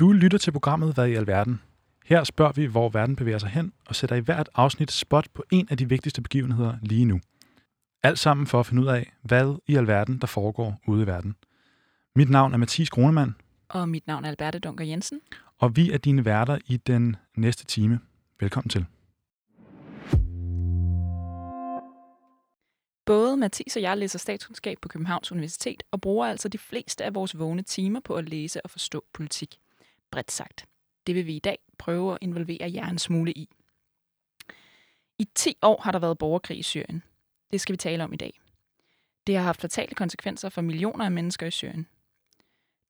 Du lytter til programmet Hvad i alverden? Her spørger vi, hvor verden bevæger sig hen, og sætter i hvert afsnit spot på en af de vigtigste begivenheder lige nu. Alt sammen for at finde ud af, hvad i alverden der foregår ude i verden. Mit navn er Mathis Kronemann, Og mit navn er Alberte Dunker Jensen. og vi er dine værter i den næste time. Velkommen til. Både Mathis og jeg læser statskundskab på Københavns Universitet og bruger altså de fleste af vores vågne timer på at læse og forstå politik. Bredt sagt. Det vil vi i dag prøve at involvere jer en smule i. I 10 år har der været borgerkrig i Syrien. Det skal vi tale om i dag. Det har haft fatale konsekvenser for millioner af mennesker i Syrien.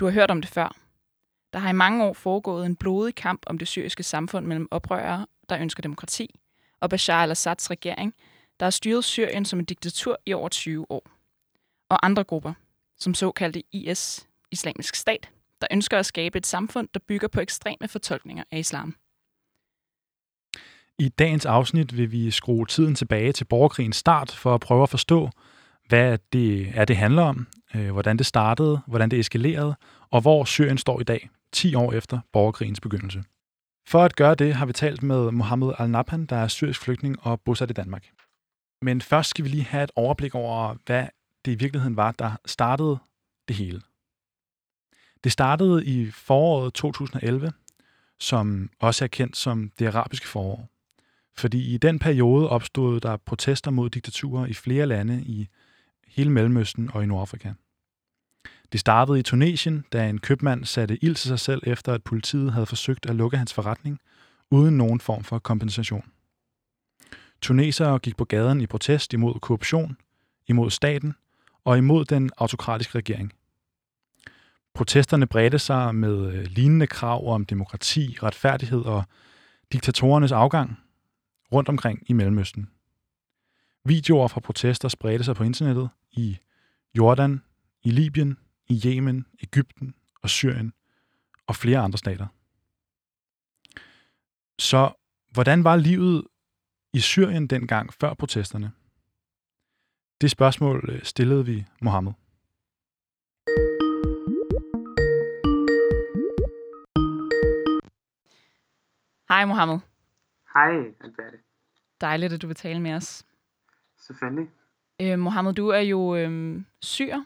Du har hørt om det før. Der har i mange år foregået en blodig kamp om det syriske samfund mellem oprørere, der ønsker demokrati, og Bashar al-Assads regering, der har styret Syrien som et diktatur i over 20 år. Og andre grupper, som såkaldte IS, Islamisk Stat, der ønsker at skabe et samfund, der bygger på ekstreme fortolkninger af islam. I dagens afsnit vil vi skrue tiden tilbage til borgerkrigens start for at prøve at forstå, hvad det er, det handler om, øh, hvordan det startede, hvordan det eskalerede, og hvor Syrien står i dag, 10 år efter borgerkrigens begyndelse. For at gøre det har vi talt med Mohammed Al-Nabhan, der er syrisk flygtning og bosat i Danmark. Men først skal vi lige have et overblik over, hvad det i virkeligheden var, der startede det hele. Det startede i foråret 2011, som også er kendt som det arabiske forår. Fordi i den periode opstod der protester mod diktaturer i flere lande i hele Mellemøsten og i Nordafrika. Det startede i Tunesien, da en købmand satte ild til sig selv efter, at politiet havde forsøgt at lukke hans forretning, uden nogen form for kompensation. Tunesere gik på gaden i protest imod korruption, imod staten og imod den autokratiske regering. Protesterne bredte sig med øh, lignende krav om demokrati, retfærdighed og diktatorernes afgang rundt omkring i Mellemøsten. Videoer fra protester spredte sig på internettet i Jordan, i Libyen, i Yemen, Ægypten og Syrien og flere andre stater. Så hvordan var livet i Syrien dengang før protesterne? Det spørgsmål øh, stillede vi Mohammed. Hej Mohammed. Hej, Alberte. Dejligt, at du vil tale med os. Selvfølgelig. Øh, Mohammed, du er jo øh, syr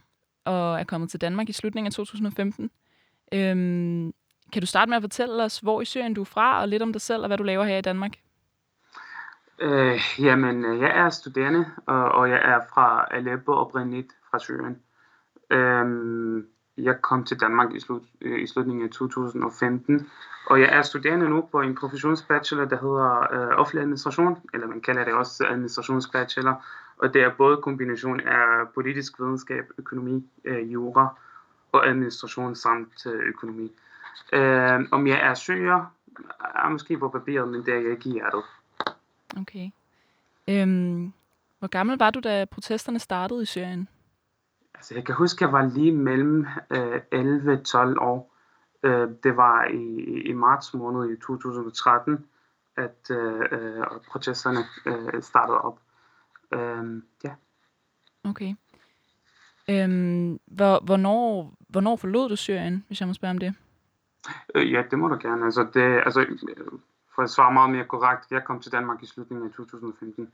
og er kommet til Danmark i slutningen af 2015. Øhm, kan du starte med at fortælle os, hvor i Syrien du er fra, og lidt om dig selv og hvad du laver her i Danmark? Øh, jamen, øh, jeg er studerende, og, og jeg er fra Aleppo oprindeligt fra Syrien. Øhm, jeg kom til Danmark i, slut, øh, i slutningen af 2015, og jeg er studerende nu på en professionsbachelor, der hedder øh, offentlig administration, eller man kalder det også administrationsbachelor, og det er både kombination af politisk videnskab, økonomi, øh, jura og administration samt øh, økonomi. Øh, om jeg er søger, er måske på papiret, men det er jeg ikke i hjertet. Okay. Øhm, hvor gammel var du, da protesterne startede i Syrien? Altså, jeg kan huske, at jeg var lige mellem øh, 11-12 år. Øh, det var i, i marts måned i 2013, at øh, øh, protesterne øh, startede op. Øh, ja. Okay. Øhm, hvor, hvornår, hvornår forlod du Syrien, hvis jeg må spørge om det? Øh, ja, det må du gerne. Altså, det, altså, for at svare meget mere korrekt, jeg kom til Danmark i slutningen af 2015.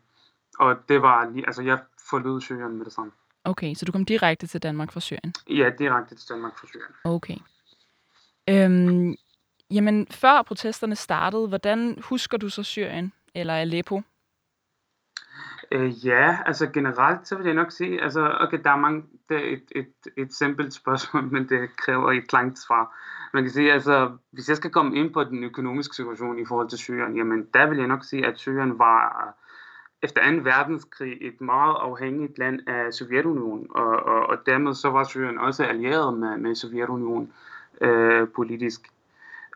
Og det var lige, altså jeg forlod Syrien med det samme. Okay, så du kom direkte til Danmark fra Syrien? Ja, direkte til Danmark fra Syrien. Okay. Øhm, jamen, før protesterne startede, hvordan husker du så Syrien eller Aleppo? Øh, ja, altså generelt, så vil jeg nok sige, altså, okay, der er mange, det er et, et, et simpelt spørgsmål, men det kræver et langt svar. Man kan sige, altså, hvis jeg skal komme ind på den økonomiske situation i forhold til Syrien, jamen, der vil jeg nok sige, at Syrien var efter 2. verdenskrig et meget afhængigt land af Sovjetunionen, og, og, og dermed så var Syrien også allieret med, med Sovjetunionen øh, politisk.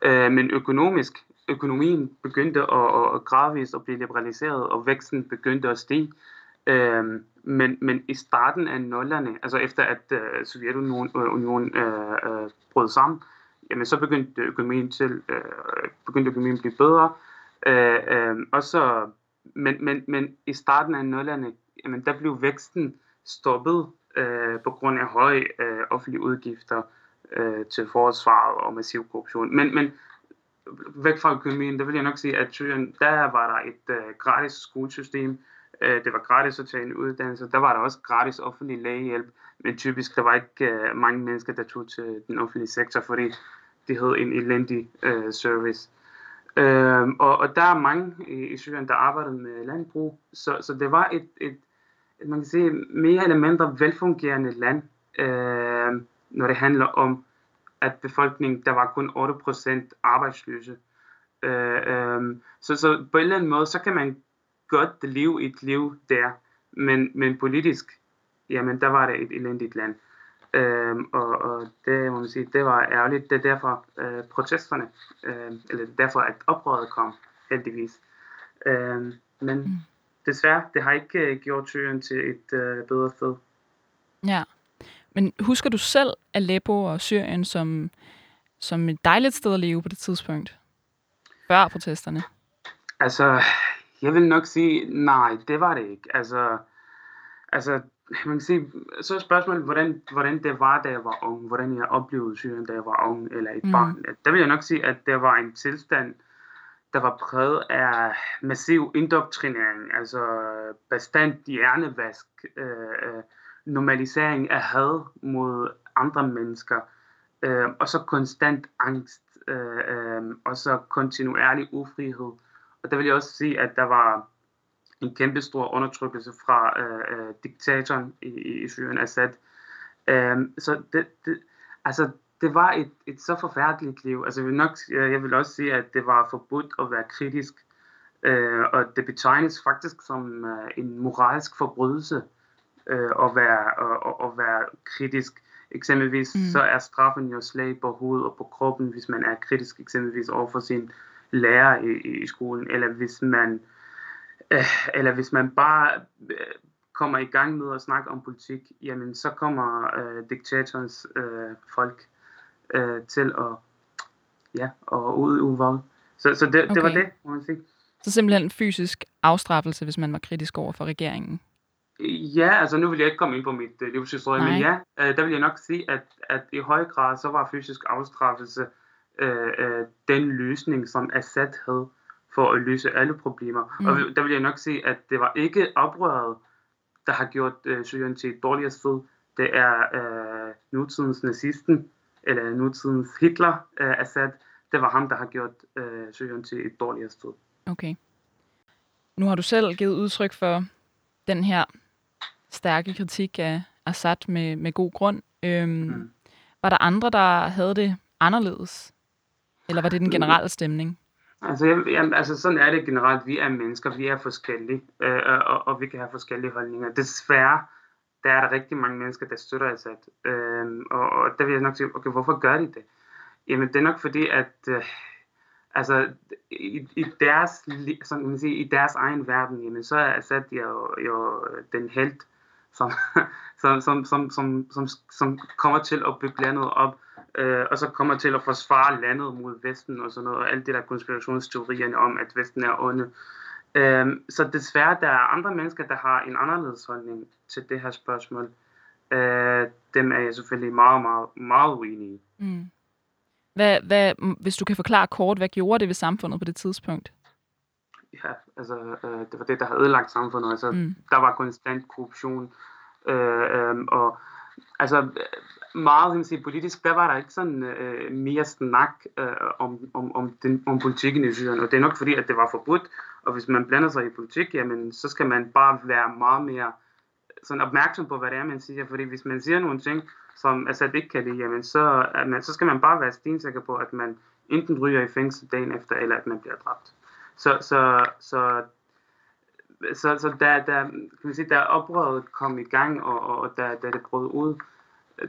Øh, men økonomisk, økonomien begyndte at, at gradvist at blive liberaliseret, og væksten begyndte at stige. Øh, men, men i starten af nullerne, altså efter at øh, Sovjetunionen øh, øh, øh, brød sammen, jamen så begyndte økonomien til øh, begyndte økonomien at blive bedre. Øh, øh, og så, men, men, men i starten af nullerne, jamen der blev væksten stoppet øh, på grund af høje øh, offentlige udgifter, øh, til forsvaret og massiv korruption. Men, men væk fra økonomien, der vil jeg nok sige, at Syrien, der var der et øh, gratis skolesystem, øh, det var gratis at tage en uddannelse, der var der også gratis offentlig lægehjælp, men typisk der var ikke øh, mange mennesker, der tog til den offentlige sektor, fordi det havde en elendig øh, service. Øh, og, og der er mange i, i Syrien, der arbejder med landbrug, så, så det var et, et, et, man kan sige, mere eller mindre velfungerende land, øh, når det handler om, at befolkningen, der var kun 8% arbejdsløse. Øh, øh, så, så på en eller anden måde, så kan man godt leve et liv der, men, men politisk, jamen der var det et elendigt land. Øhm, og, og det må man sige, det var ærgerligt. Det er derfor øh, protesterne, øh, eller derfor at oprøret kom, heldigvis. Øh, men mm. desværre, det har ikke øh, gjort Syrien til et øh, bedre sted. Ja, men husker du selv Aleppo og Syrien som, som et dejligt sted at leve på det tidspunkt? Før protesterne? Altså, jeg vil nok sige, nej, det var det ikke. Altså, altså man kan sige, så er spørgsmålet, hvordan, hvordan det var, da jeg var ung, hvordan jeg oplevede Syrien, da jeg var ung, eller et mm. barn. Der vil jeg nok sige, at det var en tilstand, der var præget af massiv indoktrinering, altså bestandt hjernevask, øh, øh, normalisering af had mod andre mennesker, øh, og så konstant angst, øh, øh, og så kontinuerlig ufrihed. Og der vil jeg også sige, at der var en kæmpe stor undertrykkelse fra øh, øh, diktatoren i, i Syrien, Assad. Øh, så det, det, altså, det var et, et så forfærdeligt liv. Altså, jeg vil, nok, jeg vil også sige, at det var forbudt at være kritisk, øh, og det betegnes faktisk som øh, en moralsk forbrydelse øh, at, være, at, at være kritisk. Eksempelvis mm. så er straffen jo slag på hovedet og på kroppen, hvis man er kritisk eksempelvis over for sin lærer i, i skolen, eller hvis man øh, eller hvis man bare øh, kommer i gang med at snakke om politik, jamen så kommer øh, diktatorens øh, folk øh, til at ja, og udøve vold. Så, så det, okay. det var det, må man sige. Så simpelthen fysisk afstraffelse, hvis man var kritisk over for regeringen? Ja, altså nu vil jeg ikke komme ind på mit uh, livshistorie, men ja, uh, der vil jeg nok sige, at, at i høj grad så var fysisk afstraffelse uh, uh, den løsning, som Assad havde for at løse alle problemer. Mm. Og der vil jeg nok sige, at det var ikke oprøret, der har gjort uh, Syrien til et dårligere sted. Det er uh, nutidens nazisten, eller nutidens Hitler, uh, Assad. Det var ham, der har gjort uh, Syrien til et dårligere sted. Okay. Nu har du selv givet udtryk for den her stærke kritik af Assad med, med god grund. Øhm, mm. Var der andre, der havde det anderledes? Eller var det den generelle stemning? Altså, jamen, altså sådan er det generelt. Vi er mennesker, vi er forskellige, øh, øh, og, og vi kan have forskellige holdninger. Desværre, der er der rigtig mange mennesker, der støtter Assad. Øh, og, og der vil jeg nok sige, okay, hvorfor gør de det? Jamen, det er nok fordi, at øh, altså, i, i, deres, sådan kan man sige, i deres egen verden, jamen, så er Assad jo, jo den held, som, som, som, som, som, som, som kommer til at bygge landet op, øh, og så kommer til at forsvare landet mod Vesten og sådan noget, og alt det der konspirationsteorierne om, at Vesten er onde. Øh, så desværre, der er andre mennesker, der har en anderledes holdning til det her spørgsmål. Øh, dem er jeg selvfølgelig meget, meget, meget uenig i. Mm. Hvad, hvad, hvis du kan forklare kort, hvad gjorde det ved samfundet på det tidspunkt? Ja, altså, øh, det var det, der havde ødelagt samfundet. Altså, mm. Der var konstant korruption. Øh, øh, og altså, meget kan man sige, politisk, der var der ikke sådan øh, mere snak øh, om, om, om, den, om politikken i Syrien. Og det er nok fordi, at det var forbudt. Og hvis man blander sig i politik, jamen, så skal man bare være meget mere øh, sådan opmærksom på, hvad det er, man siger. Fordi hvis man siger nogle ting, som Assad ikke kan lide, jamen, så, at man, så skal man bare være stensikker på, at man enten ryger i fængsel dagen efter, eller at man bliver dræbt. Så, så, så, så, så da, da, kan man sige, da oprøret kom i gang, og, og da, da det brød ud,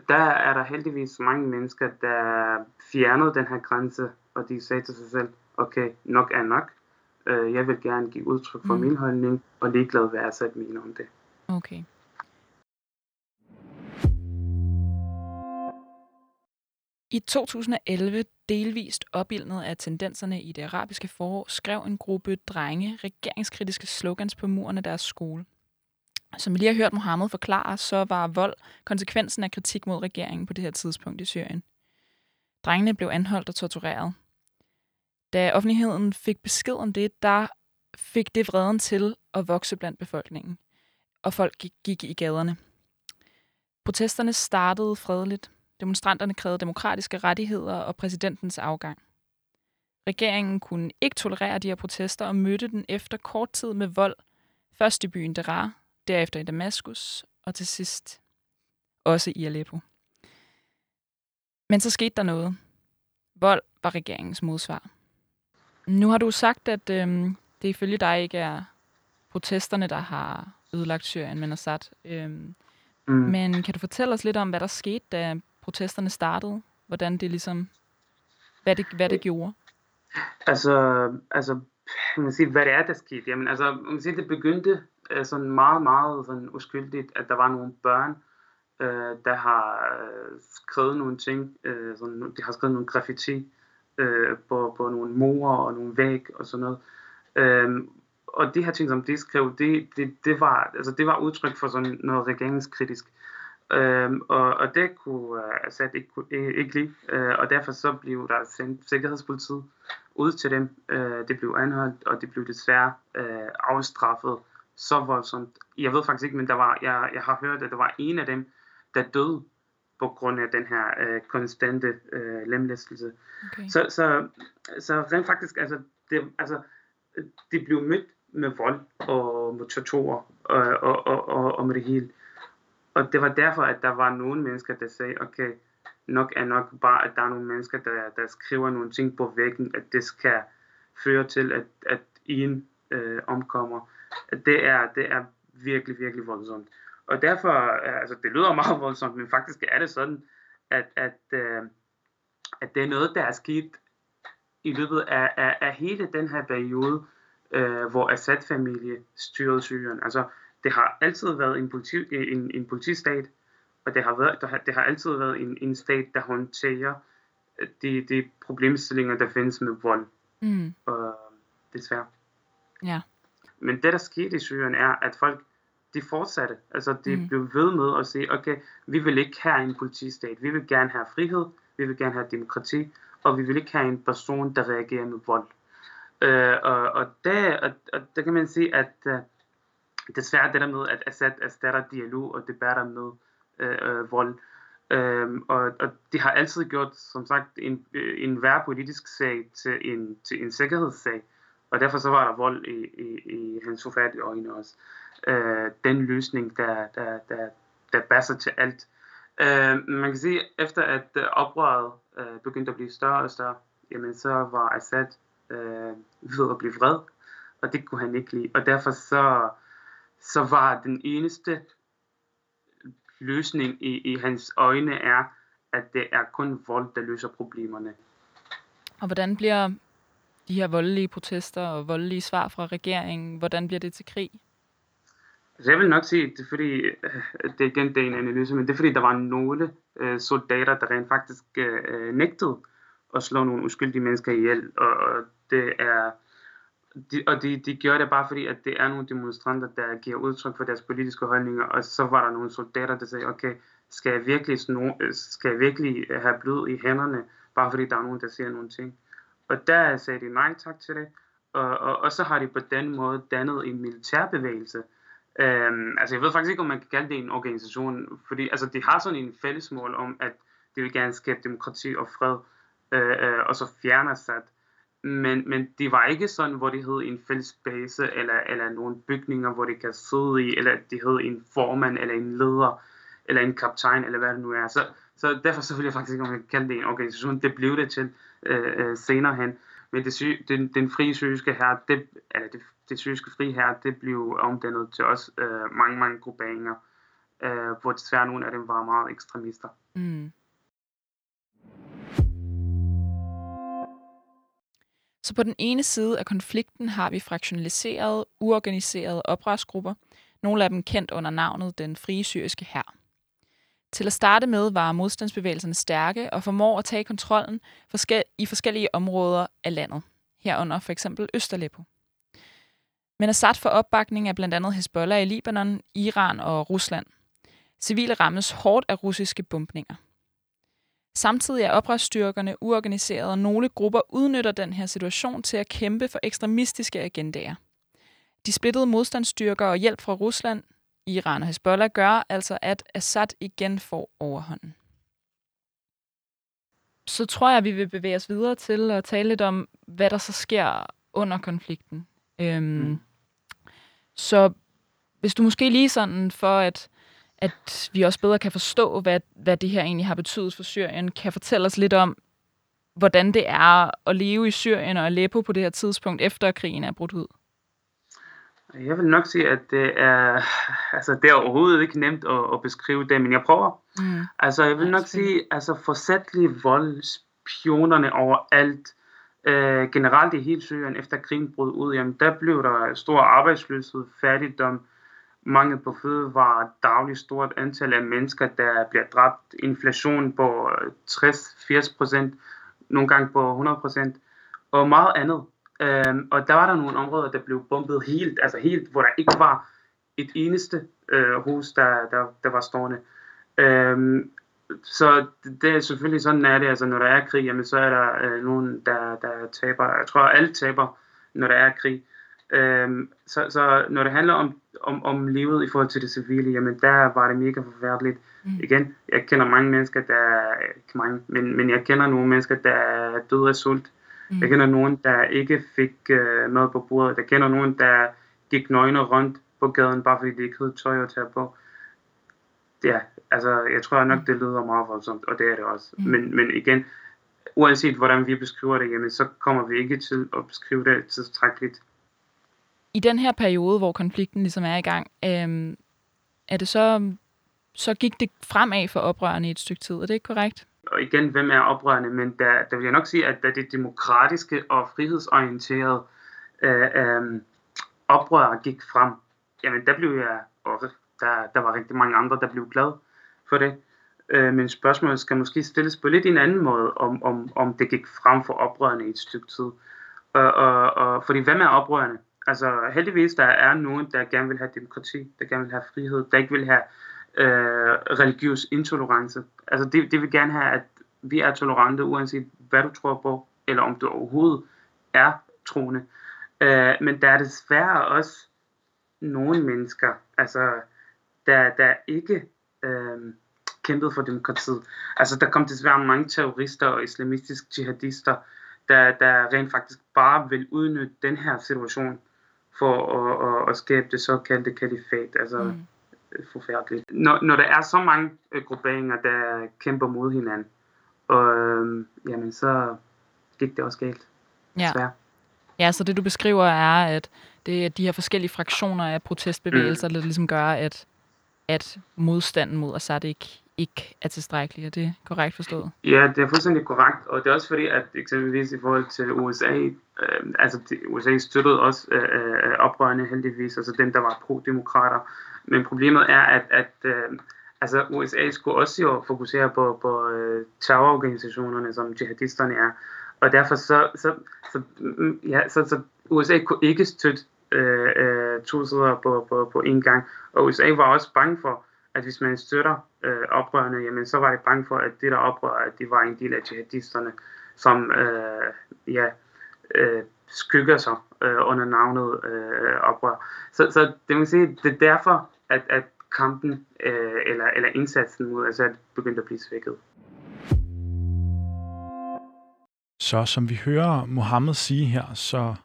der er der heldigvis mange mennesker, der fjernede den her grænse, og de sagde til sig selv, okay, nok er nok. Øh, jeg vil gerne give udtryk for mm. min holdning, og ligeglad jeg sat mine om det. Okay. I 2011, delvist opildnet af tendenserne i det arabiske forår, skrev en gruppe drenge regeringskritiske slogans på murene af deres skole. Som vi lige har hørt Mohammed forklare, så var vold konsekvensen af kritik mod regeringen på det her tidspunkt i Syrien. Drengene blev anholdt og tortureret. Da offentligheden fik besked om det, der fik det vreden til at vokse blandt befolkningen, og folk gik, gik i gaderne. Protesterne startede fredeligt. Demonstranterne krævede demokratiske rettigheder og præsidentens afgang. Regeringen kunne ikke tolerere de her protester og mødte den efter kort tid med vold. Først i byen Derar, derefter i Damaskus og til sidst også i Aleppo. Men så skete der noget. Vold var regeringens modsvar. Nu har du sagt, at øhm, det ifølge dig ikke er protesterne, der har ødelagt Syrien, men Assad. Øhm, mm. Men kan du fortælle os lidt om, hvad der skete, da protesterne startede? Hvordan det ligesom, hvad det, hvad det gjorde? Altså, altså man sige, hvad det er, der skete. Jamen, altså, man sige, det begyndte uh, sådan meget, meget sådan uskyldigt, at der var nogle børn, øh, der har øh, skrevet nogle ting, øh, sådan, de har skrevet nogle graffiti øh, på, på nogle murer og nogle væg og sådan noget. Øh, og de her ting, som de skrev, det, det, det, var, altså, det var udtryk for sådan noget regeringskritisk. Øhm, og, og det kunne øh, altså, uh, Assad ikke, ikke, ikke lide, øh, og derfor så blev der sendt sikkerhedspolitiet ud til dem. Øh, det blev anholdt, og det blev desværre øh, afstraffet så voldsomt. Jeg ved faktisk ikke, men der var, jeg, jeg har hørt, at der var en af dem, der døde på grund af den her uh, konstante uh, lemlæstelse. Okay. Så, så, så rent faktisk, altså, det, altså, de blev mødt med vold og med tortur og, og, og, og, og med det hele. Og det var derfor, at der var nogle mennesker, der sagde, okay, nok er nok bare, at der er nogle mennesker, der, der skriver nogle ting på væggen, at det skal føre til, at, at en øh, omkommer. Det er, det er virkelig, virkelig voldsomt. Og derfor, altså det lyder meget voldsomt, men faktisk er det sådan, at, at, øh, at det er noget, der er sket i løbet af, af, af hele den her periode, øh, hvor Assad-familie styrede Syrien. Altså, det har altid været en, politi, en, en politistat, og det har, været, det har, det har altid været en, en stat, der håndterer øh, de, de problemstillinger, der findes med vold. Mm. Og desværre. Ja. Men det, der skete i Syrien, er, at folk de fortsatte. Altså, de mm. blev ved med at sige, okay, vi vil ikke have en politistat. Vi vil gerne have frihed, vi vil gerne have demokrati, og vi vil ikke have en person, der reagerer med vold. Øh, og, og, der, og, og der kan man sige, at uh, desværre det der med, at Assad erstatter dialog og debatter med øh, øh, vold. Øhm, og, og de har altid gjort, som sagt, en, en hver politisk sag til en, til en sikkerhedssag. Og derfor så var der vold i, i, i hans ufattelige øjne også. Øh, den løsning, der, der, der, der passer til alt. Øh, man kan sige, efter at øh, oprøret øh, begyndte at blive større og større, jamen så var Assad øh, ved at blive vred, og det kunne han ikke lide. Og derfor så, så var den eneste løsning i, i hans øjne er, at det er kun vold, der løser problemerne. Og hvordan bliver de her voldelige protester og voldelige svar fra regeringen, hvordan bliver det til krig? Altså, jeg vil nok sige, det er fordi, øh, det er igen det er en analyse, men det er fordi, der var nogle øh, soldater, der rent faktisk øh, nægtede at slå nogle uskyldige mennesker ihjel, og, og det er de, og de, de gjorde det bare fordi, at det er nogle demonstranter, der giver udtryk for deres politiske holdninger, og så var der nogle soldater, der sagde, okay, skal jeg virkelig, sno, øh, skal jeg virkelig have blod i hænderne, bare fordi der er nogen, der siger nogle ting. Og der sagde de nej tak til det, og, og, og så har de på den måde dannet en militærbevægelse. Øhm, altså jeg ved faktisk ikke, om man kan kalde det en organisation, fordi altså, de har sådan en fællesmål om, at de vil gerne skabe demokrati og fred, øh, øh, og så fjerne Assad. Men, men det var ikke sådan, hvor det hed en fælles base, eller, eller nogle bygninger, hvor det kan sidde i, eller det hed en formand, eller en leder, eller en kaptajn, eller hvad det nu er. Så, så derfor så vil jeg faktisk ikke, om jeg kan kalde det en organisation. Det blev det til øh, øh, senere hen. Men det, sy, den, den frie syriske her, det, eller det, det syriske fri her, det blev omdannet til også øh, mange, mange grupperinger, øh, hvor desværre nogle af dem var meget ekstremister. Mm. Så på den ene side af konflikten har vi fraktionaliserede, uorganiserede oprørsgrupper, nogle af dem kendt under navnet den frie syriske hær. Til at starte med var modstandsbevægelserne stærke og formår at tage kontrollen i forskellige områder af landet, herunder for eksempel Østerleppo. Men Assad får opbakning af blandt andet Hezbollah i Libanon, Iran og Rusland. Civile rammes hårdt af russiske bombninger. Samtidig er oprørsstyrkerne uorganiserede, og nogle grupper udnytter den her situation til at kæmpe for ekstremistiske agendaer. De splittede modstandsstyrker og hjælp fra Rusland, Iran og Hezbollah gør altså, at Assad igen får overhånden. Så tror jeg, at vi vil bevæge os videre til at tale lidt om, hvad der så sker under konflikten. Øhm, mm. Så hvis du måske lige sådan for, at, at vi også bedre kan forstå, hvad, hvad det her egentlig har betydet for Syrien, kan fortælle os lidt om, hvordan det er at leve i Syrien og Aleppo på det her tidspunkt, efter krigen er brudt ud. Jeg vil nok sige, at det er, altså, det er overhovedet ikke nemt at, at beskrive det, men jeg prøver. Mm. Altså, jeg vil nok sige, altså forsætlig vold, spionerne overalt, øh, generelt i hele Syrien efter krigen brød ud, jamen der blev der stor arbejdsløshed, fattigdom, mangel på fødevarer, dagligt stort antal af mennesker, der bliver dræbt, inflation på 60-80 procent, nogle gange på 100 procent, og meget andet. Øhm, og der var der nogle områder, der blev bombet helt, altså helt, hvor der ikke var et eneste øh, hus, der, der, der var stående. Øhm, så det, er selvfølgelig sådan, er det, altså når der er krig, jamen så er der øh, nogen, der, der taber. Jeg tror, alle taber, når der er krig. Øhm, så, så når det handler om, om, om livet i forhold til det civile, jamen der var det mega forfærdeligt. Mm. Igen, jeg kender mange mennesker, der ikke mange, men, men jeg kender nogle mennesker, der er døde af sult. Mm. Jeg kender nogen, der ikke fik uh, mad på bordet. Jeg kender nogen, der gik nøgne rundt på gaden, bare fordi de ikke havde tøj at tage på. Ja, altså, jeg tror nok, mm. det lyder meget voldsomt, og det er det også. Mm. Men, men igen, uanset hvordan vi beskriver det, jamen, så kommer vi ikke til at beskrive det tilstrækkeligt. I den her periode, hvor konflikten ligesom er i gang, øhm, er det så, så gik det fremad for oprørerne i et stykke tid, er det ikke korrekt? Og igen, hvem er oprørende, men der, der vil jeg nok sige, at da det demokratiske og frihedsorienterede øh, øh, oprør gik frem, jamen der blev jeg, og der, der var rigtig mange andre, der blev glad for det. Øh, men spørgsmålet skal måske stilles på lidt en anden måde, om, om, om det gik frem for oprørende i et stykke tid. Og, og, og, fordi hvem er oprørende? Altså heldigvis, der er nogen, der gerne vil have demokrati, der gerne vil have frihed, der ikke vil have øh, religiøs intolerance. Altså det, det vil gerne have, at vi er tolerante, uanset hvad du tror på, eller om du overhovedet er troende. Øh, men der er desværre også nogle mennesker, altså der, der ikke øh, kæmpede for demokratiet. Altså der kom desværre mange terrorister og islamistiske jihadister, der, der rent faktisk bare vil udnytte den her situation for at, at, at skabe det såkaldte kalifat. Altså, mm forfærdeligt. Når, når der er så mange øh, grupperinger, der kæmper mod hinanden, og, øh, jamen så gik det også galt. Ja. Ja, så det du beskriver er, at det er de her forskellige fraktioner af protestbevægelser, mm. der ligesom gør, at, at modstanden mod Assad ikke, ikke er tilstrækkelig. Er det korrekt forstået? Ja, det er fuldstændig korrekt, og det er også fordi, at eksempelvis i forhold til USA, øh, altså USA støttede også øh, øh, oprørende heldigvis, altså dem, der var pro-demokrater, men problemet er, at, at øh, altså USA skulle også jo fokusere på, på øh, terrororganisationerne, som jihadisterne er. Og derfor så, så, så, mm, ja, så, så USA kunne ikke støtte øh, øh, to sider på, på, på en gang. Og USA var også bange for, at hvis man støtter øh, oprørende, jamen så var det bange for, at det der oprør, at det var en del af jihadisterne, som øh, ja, øh, skygger sig øh, under navnet øh, oprør. Så, så det vil sige, det er derfor, at, at kampen øh, eller, eller indsatsen mod Assad begyndte at blive svækket. Så som vi hører Mohammed sige her, så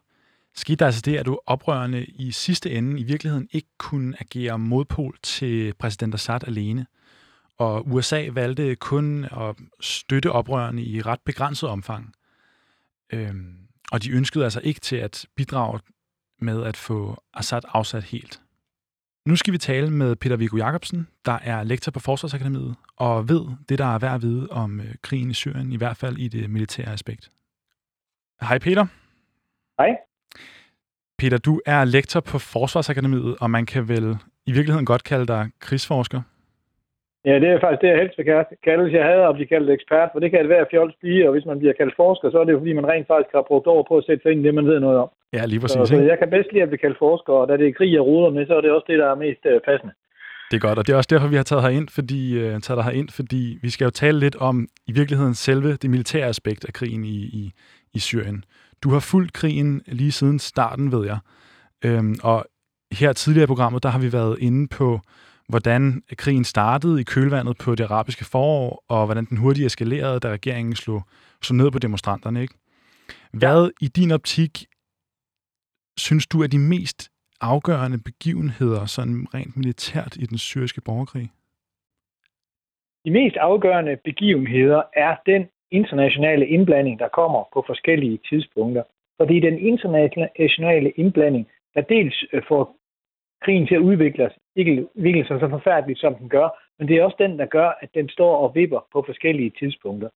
skete der altså det, at du oprørende i sidste ende i virkeligheden ikke kunne agere modpol til præsident Assad alene. Og USA valgte kun at støtte oprørende i ret begrænset omfang. Øhm, og de ønskede altså ikke til at bidrage med at få Assad afsat helt. Nu skal vi tale med Peter Viggo Jacobsen, der er lektor på Forsvarsakademiet og ved det, der er værd at vide om øh, krigen i Syrien, i hvert fald i det militære aspekt. Hej Peter. Hej. Peter, du er lektor på Forsvarsakademiet, og man kan vel i virkeligheden godt kalde dig krigsforsker? Ja, det er faktisk det, jeg helst vil kalde, hvis jeg havde at blive kaldt ekspert, for det kan det være fjols blive, og hvis man bliver kaldt forsker, så er det jo fordi, man rent faktisk har brugt over på at sætte sig ind i det, man ved noget om. Ja, lige præcis. Så, så jeg kan bedst lide at blive kaldt forsker, og da det er krig, jeg ruder med, så er det også det, der er mest uh, passende. Det er godt, og det er også derfor, vi har taget, ind, fordi, uh, taget dig ind, fordi vi skal jo tale lidt om i virkeligheden selve det militære aspekt af krigen i, i, i Syrien. Du har fulgt krigen lige siden starten, ved jeg. Øhm, og her tidligere i programmet, der har vi været inde på, hvordan krigen startede i kølvandet på det arabiske forår, og hvordan den hurtigt eskalerede, da regeringen slog, slog ned på demonstranterne. Ikke? Hvad ja. i din optik synes du er de mest afgørende begivenheder, sådan rent militært i den syriske borgerkrig? De mest afgørende begivenheder er den internationale indblanding, der kommer på forskellige tidspunkter. Fordi den internationale indblanding, der dels øh, får krigen til at udvikle, virkelig udvikle sig så forfærdelig, som den gør, men det er også den, der gør, at den står og vipper på forskellige tidspunkter.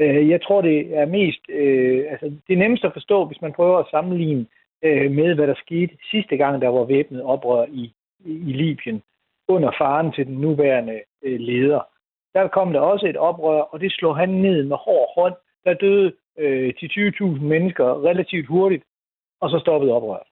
Øh, jeg tror, det er mest, øh, altså det er nemmest at forstå, hvis man prøver at sammenligne øh, med, hvad der skete sidste gang, der var væbnet oprør i, i Libyen under faren til den nuværende øh, leder der kom der også et oprør, og det slog han ned med hård hånd. Der døde øh, til 20.000 mennesker relativt hurtigt, og så stoppede oprøret.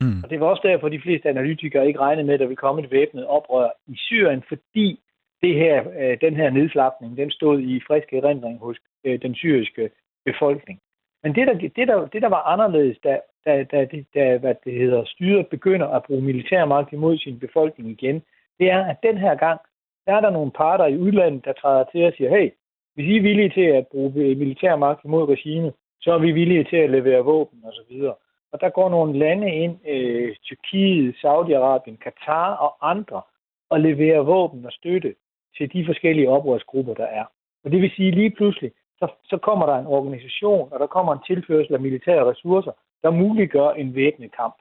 Mm. Og det var også derfor, de fleste analytikere ikke regnede med, at der ville komme et væbnet oprør i Syrien, fordi det her, øh, den her nedslapning, den stod i frisk erindring hos øh, den syriske befolkning. Men det, der, det, der, det, der var anderledes, da, da, da, da hvad det hedder, styret begynder at bruge militærmagt imod sin befolkning igen, det er, at den her gang, der er der nogle parter i udlandet, der træder til og siger, hey, hvis I er villige til at bruge militærmagt imod regimet, så er vi villige til at levere våben osv. Og der går nogle lande ind, øh, Tyrkiet, Saudi-Arabien, Katar og andre, og leverer våben og støtte til de forskellige oprørsgrupper, der er. Og det vil sige, lige pludselig, så, så kommer der en organisation, og der kommer en tilførsel af militære ressourcer, der muliggør en væbnet kamp.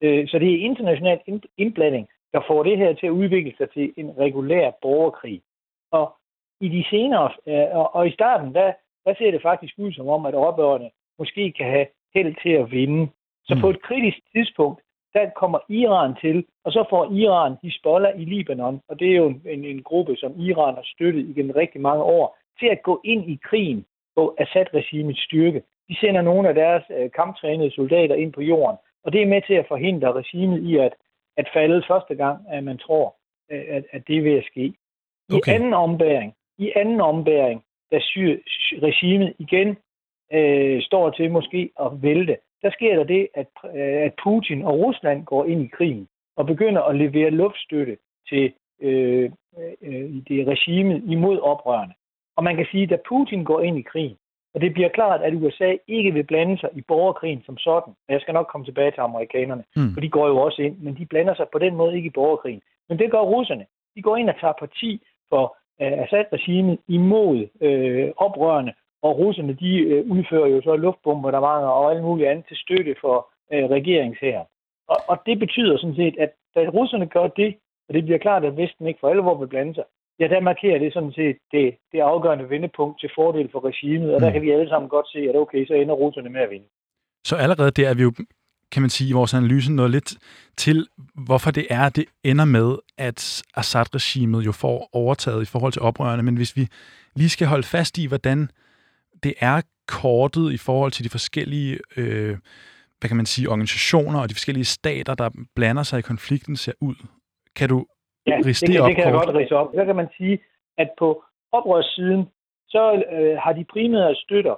Øh, så det er international indblanding, der får det her til at udvikle sig til en regulær borgerkrig. Og i de senere, øh, og, i starten, der, der ser det faktisk ud som om, at oprørerne måske kan have held til at vinde. Så mm. på et kritisk tidspunkt, der kommer Iran til, og så får Iran Hezbollah i Libanon, og det er jo en, en gruppe, som Iran har støttet igennem rigtig mange år, til at gå ind i krigen på Assad-regimets styrke. De sender nogle af deres øh, kamptrænede soldater ind på jorden, og det er med til at forhindre regimet i at at falde første gang, at man tror, at, at det vil ske. Okay. I anden ombæring, i anden ombæring, da regimet igen øh, står til måske at vælte, der sker der det, at, at Putin og Rusland går ind i krigen og begynder at levere luftstøtte til øh, øh, det regime imod oprørerne. Og man kan sige, at da Putin går ind i krigen, og det bliver klart, at USA ikke vil blande sig i borgerkrigen som sådan. Jeg skal nok komme tilbage til amerikanerne, mm. for de går jo også ind, men de blander sig på den måde ikke i borgerkrigen. Men det gør russerne. De går ind og tager parti for uh, Assad-regimet imod uh, oprørende, og russerne de uh, udfører jo så luftbombardemanter og alt muligt andet til støtte for uh, regeringshæren. Og, og det betyder sådan set, at da russerne gør det, og det bliver klart, at Vesten ikke for alvor vil blande sig, ja, der markerer det sådan set det, det afgørende vendepunkt til fordel for regimet, og mm. der kan vi alle sammen godt se, at okay, så ender russerne med at vinde. Så allerede der er vi jo, kan man sige, i vores analyse noget lidt til, hvorfor det er, at det ender med, at Assad-regimet jo får overtaget i forhold til oprørerne. Men hvis vi lige skal holde fast i, hvordan det er kortet i forhold til de forskellige øh, hvad kan man sige, organisationer og de forskellige stater, der blander sig i konflikten, ser ud. Kan du Ja, det kan, det kan jeg godt rise op. Så kan man sige, at på oprørssiden, så øh, har de primære støtter,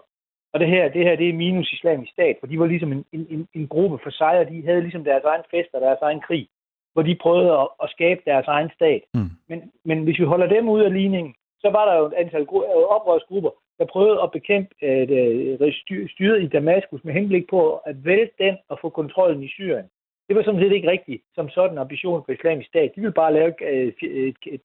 og det her, det her det er minus islamisk stat, for de var ligesom en, en, en gruppe for sig, og de havde ligesom deres egen fest og deres egen krig, hvor de prøvede at, at skabe deres egen stat. Mm. Men, men hvis vi holder dem ud af ligningen, så var der jo et antal øh, oprørsgrupper, der prøvede at bekæmpe øh, styret i Damaskus med henblik på at vælte den og få kontrollen i Syrien. Det var sådan set ikke rigtigt som sådan ambition for islamisk stat. De ville bare lave øh,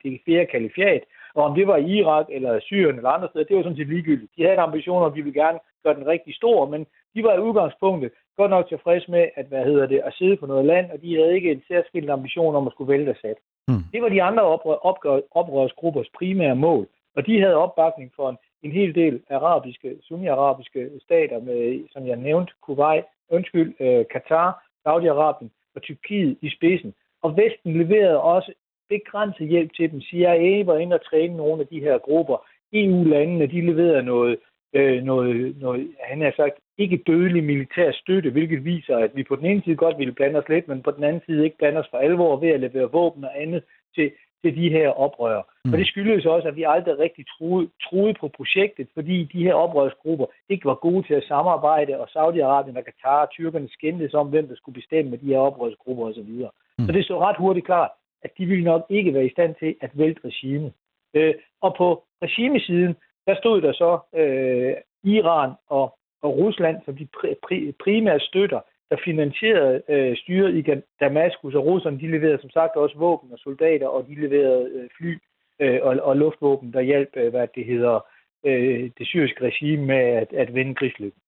det fjerde kalifiat, og om det var i Irak eller Syrien eller andre steder, det var sådan set ligegyldigt. De havde en ambition, og de ville gerne gøre den rigtig stor, men de var i udgangspunktet godt nok tilfreds med, at, hvad hedder det, at sidde på noget land, og de havde ikke en særskilt ambition om at skulle vælge Assad. Mm. Det var de andre oprør, oprørsgruppers primære mål, og de havde opbakning for en, en hel del arabiske, sunni-arabiske stater, med, som jeg nævnte, Kuwait, undskyld, øh, Katar, Saudi-Arabien og Tyrkiet i spidsen. Og Vesten leverede også begrænset hjælp til dem. CIA var inde og træne nogle af de her grupper. EU-landene, de leverede noget, øh, noget, noget, han har sagt, ikke dødelig militær støtte, hvilket viser, at vi på den ene side godt ville blande os lidt, men på den anden side ikke blande os for alvor ved at levere våben og andet til, til de her oprør. Mm. Og det skyldes også, at vi aldrig rigtig troede, troede på projektet, fordi de her oprørsgrupper ikke var gode til at samarbejde, og Saudi-Arabien og Katar og tyrkerne skændtes om, hvem der skulle bestemme med de her oprørsgrupper osv. Mm. Så det stod ret hurtigt klart, at de ville nok ikke være i stand til at vælte regimet. Øh, og på regimesiden, der stod der så øh, Iran og, og Rusland som de pri, pri, primære støtter, der finansierede øh, styret i Damaskus, og russerne de leverede som sagt også våben og soldater, og de leverede øh, fly øh, og, og luftvåben, der hjalp, øh, hvad det hedder, øh, det syriske regime med at, at vende krigsløbet.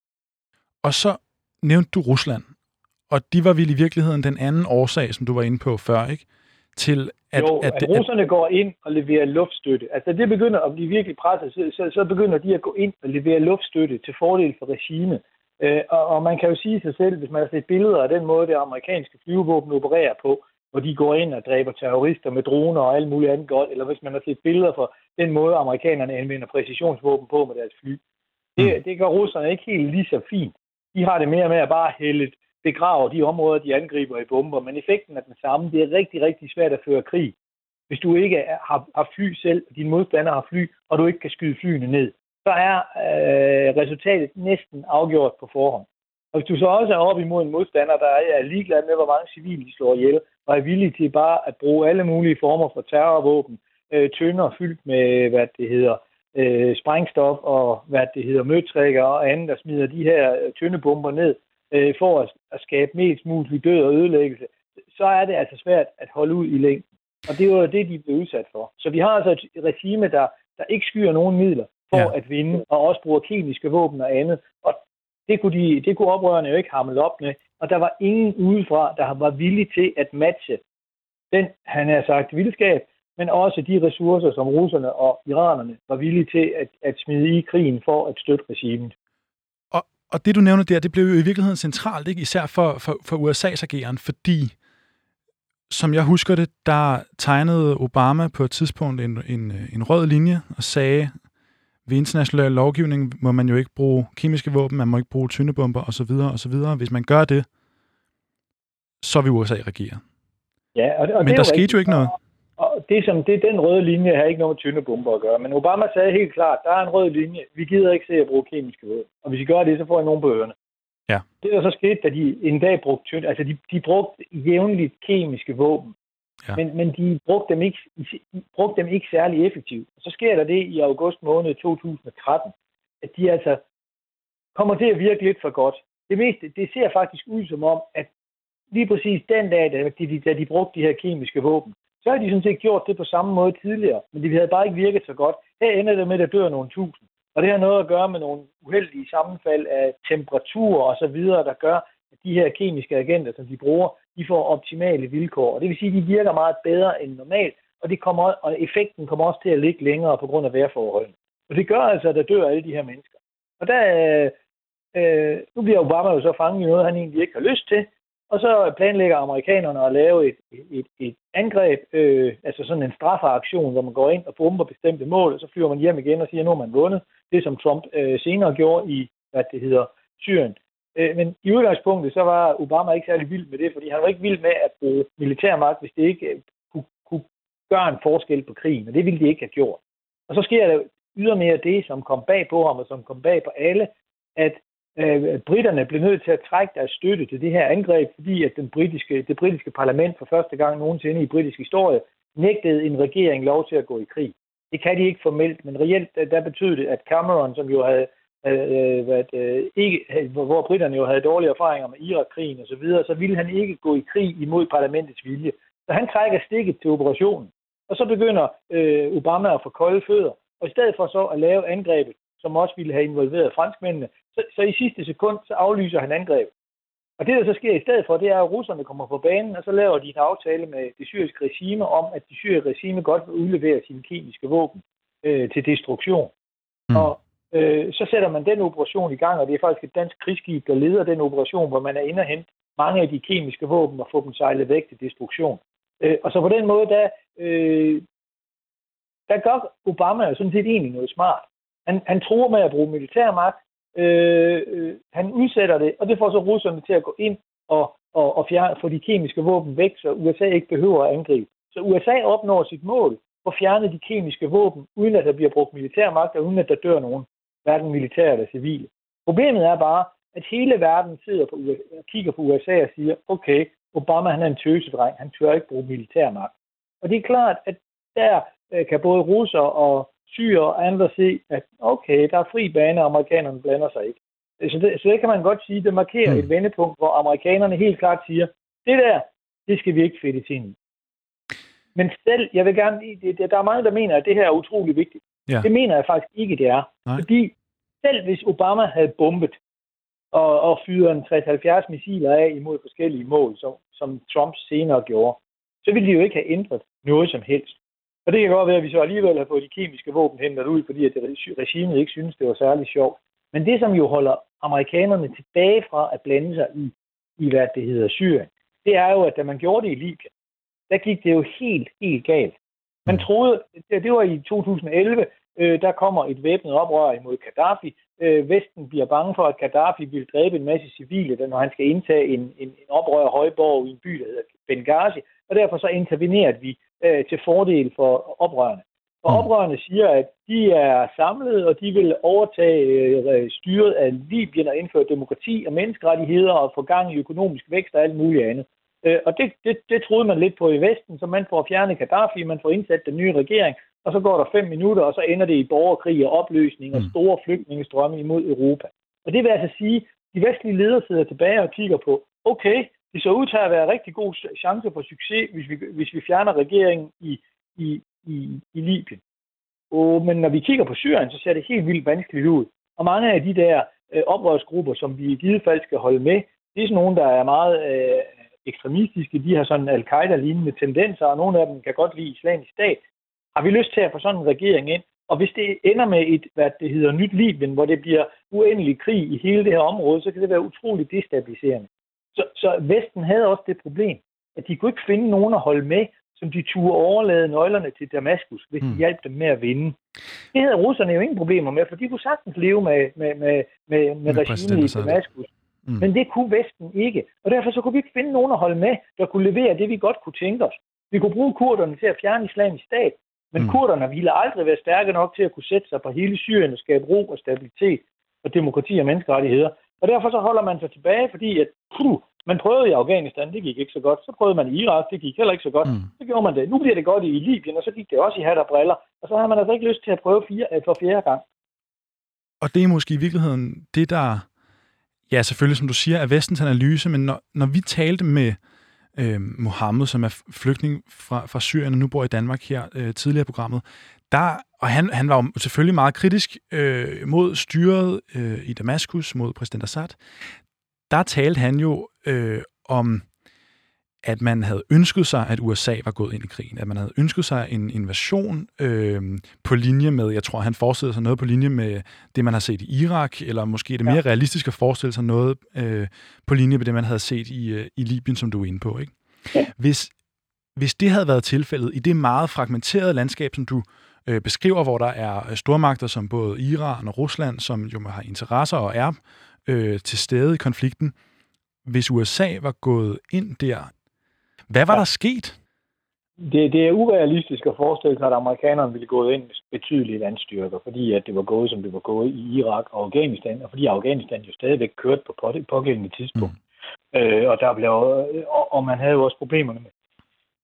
Og så nævnte du Rusland, og de var vel i virkeligheden den anden årsag, som du var inde på før, ikke? Til at, jo, at, at russerne at... går ind og leverer luftstøtte. Altså, det begynder at blive virkelig presset, så, så, så begynder de at gå ind og levere luftstøtte til fordel for regimet. Øh, og, og man kan jo sige sig selv, hvis man har set billeder af den måde, det amerikanske flyvevåben opererer på, hvor de går ind og dræber terrorister med droner og alt muligt andet godt, eller hvis man har set billeder for den måde, amerikanerne anvender præcisionsvåben på med deres fly. Det, mm. det gør russerne ikke helt lige så fint. De har det mere med at bare hælde begrave de områder, de angriber i bomber, men effekten er den samme. Det er rigtig, rigtig svært at føre krig, hvis du ikke har, har fly selv, og dine modstandere har fly, og du ikke kan skyde flyene ned så er øh, resultatet næsten afgjort på forhånd. Og hvis du så også er op imod en modstander, der er ligeglad med, hvor mange civile de slår ihjel, og er villig til bare at bruge alle mulige former for terrorvåben, øh, tønder fyldt med, hvad det hedder, øh, sprængstof og hvad det hedder, møtrikker og andet, der smider de her tøndebomber ned øh, for at, at skabe mest mulig død og ødelæggelse, så er det altså svært at holde ud i længden. Og det var det, de blev udsat for. Så vi har altså et regime, der, der ikke skyer nogen midler, for ja. at vinde, og også bruger kemiske våben og andet. Og det kunne, de, det kunne oprørerne jo ikke hamle op med. Og der var ingen udefra, der var villig til at matche den, han har sagt, vildskab, men også de ressourcer, som russerne og iranerne var villige til at, at smide i krigen for at støtte regimet. Og, og det, du nævner der, det blev jo i virkeligheden centralt, ikke? især for, for, for USA's ageren, fordi som jeg husker det, der tegnede Obama på et tidspunkt en, en, en rød linje og sagde, ved international lovgivning må man jo ikke bruge kemiske våben, man må ikke bruge tyndebomber osv. osv. Hvis man gør det, så vil USA regere. Ja, og, og Men det der skete jo ikke noget. Og det, som, det den røde linje har ikke noget med tyndebomber at gøre. Men Obama sagde helt klart, der er en rød linje. Vi gider ikke se at bruge kemiske våben. Og hvis I gør det, så får I nogen på ørerne. Ja. Det der så skete, da de en dag brugte tynd, altså de, de brugte jævnligt kemiske våben Ja. Men, men de brugte dem, ikke, de brugte dem ikke særlig effektivt. Så sker der det i august måned 2013, at de altså kommer til at virke lidt for godt. Det, meste, det ser faktisk ud som om, at lige præcis den dag, da de, da de brugte de her kemiske våben, så har de sådan set gjort det på samme måde tidligere, men de havde bare ikke virket så godt. Her ender det med, at der dør nogle tusind. Og det har noget at gøre med nogle uheldige sammenfald af temperaturer og så videre, der gør, at de her kemiske agenter, som de bruger, de får optimale vilkår. Og det vil sige, at de virker meget bedre end normalt, og, det kommer, og effekten kommer også til at ligge længere på grund af vejrforholdene. Og det gør altså, at der dør alle de her mennesker. Og der, øh, øh, nu bliver Obama jo så fanget i noget, han egentlig ikke har lyst til, og så planlægger amerikanerne at lave et, et, et angreb, øh, altså sådan en strafferaktion, hvor man går ind og bomber bestemte mål, og så flyver man hjem igen og siger, at nu har man vundet. Det som Trump øh, senere gjorde i, hvad det hedder, Syrien. Øh, men i udgangspunktet, så var Obama ikke særlig vild med det, fordi han var ikke vild med at bruge militærmagt, hvis det ikke øh, kunne, kunne gøre en forskel på krigen, og det ville de ikke have gjort. Og så sker der ydermere det, som kom bag på ham, og som kom bag på alle, at øh, britterne blev nødt til at trække deres støtte til det her angreb, fordi at den britiske, det britiske parlament for første gang nogensinde i britisk historie nægtede en regering lov til at gå i krig. Det kan de ikke formelt, men reelt øh, der betød det, at Cameron, som jo havde øh, hvad, øh, ikke, hvor britterne jo havde dårlige erfaringer med Irak-krigen osv., så, videre, så ville han ikke gå i krig imod parlamentets vilje. Så han trækker stikket til operationen. Og så begynder øh, Obama at få kolde fødder. Og i stedet for så at lave angrebet, som også ville have involveret franskmændene, så, så i sidste sekund, så aflyser han angrebet. Og det, der så sker i stedet for, det er, at russerne kommer på banen, og så laver de en aftale med det syriske regime om, at det syriske regime godt vil udlevere sine kemiske våben øh, til destruktion. Mm. Og øh, så sætter man den operation i gang, og det er faktisk et dansk krigsskib, der leder den operation, hvor man er inde og hente mange af de kemiske våben og få dem sejlet væk til destruktion. Øh, og så på den måde, der, øh, der gør Obama jo sådan set egentlig noget smart. Han, han tror med at bruge militærmagt, øh, øh, han udsætter det, og det får så russerne til at gå ind og, og, og fjerne, få de kemiske våben væk, så USA ikke behøver at angribe. Så USA opnår sit mål at fjerne de kemiske våben, uden at der bliver brugt militærmagt, og uden at der dør nogen, hverken militære eller civile. Problemet er bare, at hele verden sidder på USA, kigger på USA og siger, okay, Obama han er en tøsedreng, han tør ikke bruge militærmagt. Og det er klart, at der øh, kan både russer og syre og andre se, at okay, der er fri bane, og amerikanerne blander sig ikke. Så det, så det kan man godt sige, det markerer mm. et vendepunkt, hvor amerikanerne helt klart siger, det der, det skal vi ikke fedte til ind i. Men selv, jeg vil gerne, det, der er mange, der mener, at det her er utrolig vigtigt. Ja. Det mener jeg faktisk ikke, det er. Nej. Fordi selv hvis Obama havde bombet og, og fyret en 60-70 missiler af imod forskellige mål, som, som Trump senere gjorde, så ville de jo ikke have ændret noget som helst. Og det kan godt være, at vi så alligevel har fået de kemiske våben hentet ud, fordi at regimet ikke synes, det var særlig sjovt. Men det, som jo holder amerikanerne tilbage fra at blande sig i, i hvad det hedder Syrien, det er jo, at da man gjorde det i Libyen, der gik det jo helt, helt galt. Man troede, det var i 2011, øh, der kommer et væbnet oprør imod Gaddafi. Øh, Vesten bliver bange for, at Gaddafi vil dræbe en masse civile, når han skal indtage en, en, en oprør højborg i en by, der hedder Benghazi, og derfor så intervenerede vi øh, til fordel for oprørerne. Og mm. oprørerne siger, at de er samlet, og de vil overtage øh, styret af Libyen og indføre demokrati og menneskerettigheder og få gang i økonomisk vækst og alt muligt andet. Øh, og det, det, det troede man lidt på i Vesten, så man får fjernet Gaddafi, man får indsat den nye regering, og så går der fem minutter, og så ender det i borgerkrig og opløsning og mm. store flygtningestrømme imod Europa. Og det vil altså sige, at de vestlige ledere sidder tilbage og kigger på, okay, det så ud til at være rigtig god chance for succes, hvis vi, hvis vi fjerner regeringen i, i, i, i Libyen. Og, men når vi kigger på Syrien, så ser det helt vildt vanskeligt ud. Og mange af de der øh, oprørsgrupper, som vi i givet fald skal holde med, det er sådan nogle, der er meget øh, ekstremistiske. De har sådan al-Qaida-lignende tendenser, og nogle af dem kan godt lide islamisk stat. Har vi lyst til at få sådan en regering ind? Og hvis det ender med et, hvad det hedder, nyt Libyen, hvor det bliver uendelig krig i hele det her område, så kan det være utroligt destabiliserende. Så, så Vesten havde også det problem, at de kunne ikke finde nogen at holde med, som de turde overlade nøglerne til Damaskus, hvis de mm. hjalp dem med at vinde. Det havde russerne jo ingen problemer med, for de kunne sagtens leve med, med, med, med, med regimet i Damaskus. Mm. Men det kunne Vesten ikke. Og derfor så kunne vi ikke finde nogen at holde med, der kunne levere det, vi godt kunne tænke os. Vi kunne bruge kurderne til at fjerne islamisk stat, men mm. kurderne ville aldrig være stærke nok til at kunne sætte sig på hele Syrien og skabe ro og stabilitet og demokrati og menneskerettigheder. Og derfor så holder man sig tilbage, fordi at, puh, man prøvede i Afghanistan, det gik ikke så godt. Så prøvede man i Irak, det gik heller ikke så godt. Mm. Så gjorde man det. Nu bliver det godt i Libyen, og så gik det også i hat og briller. Og så har man altså ikke lyst til at prøve fire, for fjerde gang. Og det er måske i virkeligheden det, der... Ja, selvfølgelig, som du siger, er vestens analyse, men når, når vi talte med øh, Øh, Mohammed, som er flygtning fra, fra Syrien og nu bor i Danmark her øh, tidligere i programmet, der, og han, han var jo selvfølgelig meget kritisk øh, mod styret øh, i Damaskus, mod præsident Assad. Der talte han jo øh, om, at man havde ønsket sig, at USA var gået ind i krigen. At man havde ønsket sig en invasion øh, på linje med, jeg tror, han forestillede sig noget på linje med det, man har set i Irak, eller måske er det mere ja. realistisk at forestille sig noget øh, på linje med det, man havde set i, øh, i Libyen, som du er inde på. Ikke? Ja. Hvis, hvis det havde været tilfældet i det meget fragmenterede landskab, som du øh, beskriver, hvor der er stormagter som både Iran og Rusland, som jo har interesser og er øh, til stede i konflikten, hvis USA var gået ind der, hvad var ja. der sket? Det, det er urealistisk at forestille sig, at amerikanerne ville gå ind med betydelige landstyrker, fordi at det var gået, som det var gået i Irak og Afghanistan, og fordi Afghanistan jo stadigvæk kørte på pågældende tidspunkt. Mm. Øh, og, der blev, og, og man havde jo også problemerne med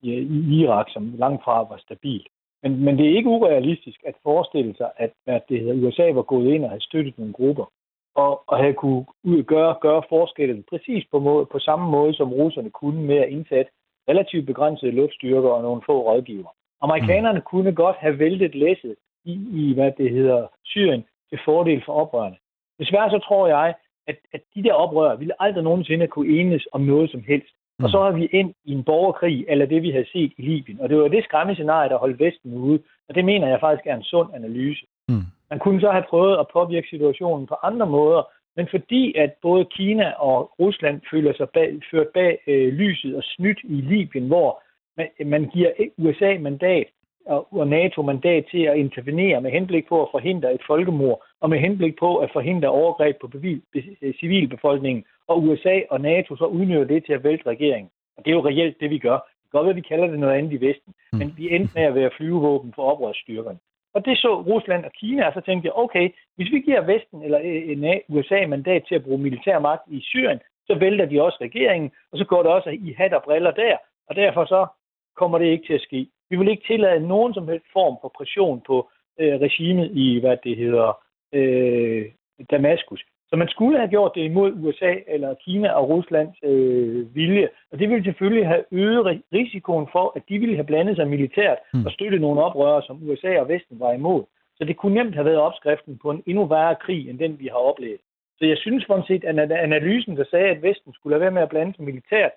i, i Irak, som langt fra var stabilt. Men, men det er ikke urealistisk at forestille sig, at, at det hedder, USA var gået ind og havde støttet nogle grupper, og, og havde kunne gøre, gøre forskellen præcis på, måde, på samme måde, som russerne kunne med at indsætte relativt begrænsede luftstyrker og nogle få rådgiver. Amerikanerne mm. kunne godt have væltet læsset i, i, hvad det hedder, Syrien til fordel for oprørerne. Desværre så tror jeg, at, at de der oprør ville aldrig nogensinde kunne enes om noget som helst. Mm. Og så har vi ind i en borgerkrig, eller det vi havde set i Libyen. Og det var det skræmmescenarie, der holdt Vesten ude. Og det mener jeg faktisk er en sund analyse. Mm. Man kunne så have prøvet at påvirke situationen på andre måder, men fordi at både Kina og Rusland føler sig bag, ført bag øh, lyset og snydt i Libyen, hvor man, man giver USA mandat og, og NATO mandat til at intervenere med henblik på at forhindre et folkemord og med henblik på at forhindre overgreb på bevil, øh, civilbefolkningen, og USA og NATO så udnytter det til at vælte regeringen. Og det er jo reelt det, vi gør. Vi godt være, vi kalder det noget andet i Vesten, mm. men vi endte med at være flyvevåben for oprørsstyrkerne. Og det så Rusland og Kina, og så tænkte jeg, okay, hvis vi giver Vesten eller øh, USA mandat til at bruge militær magt i Syrien, så vælter de også regeringen, og så går det også i hat og briller der, og derfor så kommer det ikke til at ske. Vi vil ikke tillade nogen som helst form for pression på øh, regimet i, hvad det hedder, øh, Damaskus. Så man skulle have gjort det imod USA eller Kina og Ruslands øh, vilje. Og det ville selvfølgelig have øget risikoen for, at de ville have blandet sig militært mm. og støttet nogle oprørere, som USA og Vesten var imod. Så det kunne nemt have været opskriften på en endnu værre krig, end den vi har oplevet. Så jeg synes sådan set, at analysen, der sagde, at Vesten skulle lade være med at blande sig militært,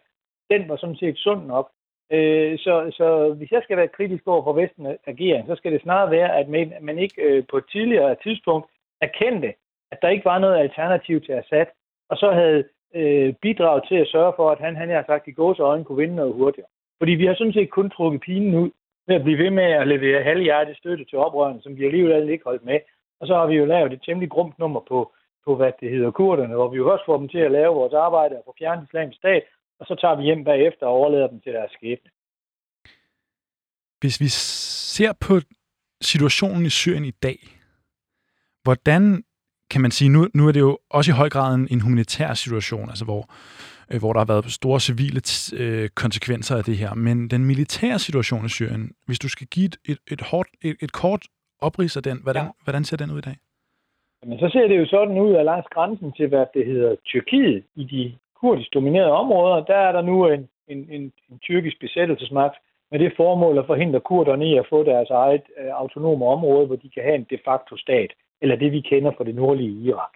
den var sådan set sund nok. Øh, så, så hvis jeg skal være kritisk over for Vesten agering, så skal det snarere være, at man ikke øh, på et tidligere tidspunkt erkendte, at der ikke var noget alternativ til Assad, og så havde øh, bidraget til at sørge for, at han, han har sagt, i gås øjne kunne vinde noget hurtigere. Fordi vi har sådan set kun trukket pinen ud ved at blive ved med at levere halvhjertet støtte til oprørerne, som vi alligevel ikke holdt med. Og så har vi jo lavet et temmelig grumt nummer på, på hvad det hedder, kurderne, hvor vi jo også får dem til at lave vores arbejde og få fjernet islamisk stat, og så tager vi hjem bagefter og overlader dem til deres skæbne. Hvis vi ser på situationen i Syrien i dag, hvordan kan man sige, nu, nu er det jo også i høj grad en, en humanitær situation, altså hvor, øh, hvor der har været store civile øh, konsekvenser af det her. Men den militære situation i Syrien, hvis du skal give et, et, et, hårdt, et, et kort oprids af den, hvordan, ja. hvordan ser den ud i dag? Men så ser det jo sådan ud, at langs grænsen til, hvad det hedder, Tyrkiet, i de kurdisk dominerede områder, der er der nu en, en, en, en tyrkisk besættelsesmagt med det formål at forhindre kurderne i at få deres eget øh, autonome område, hvor de kan have en de facto stat eller det vi kender fra det nordlige Irak.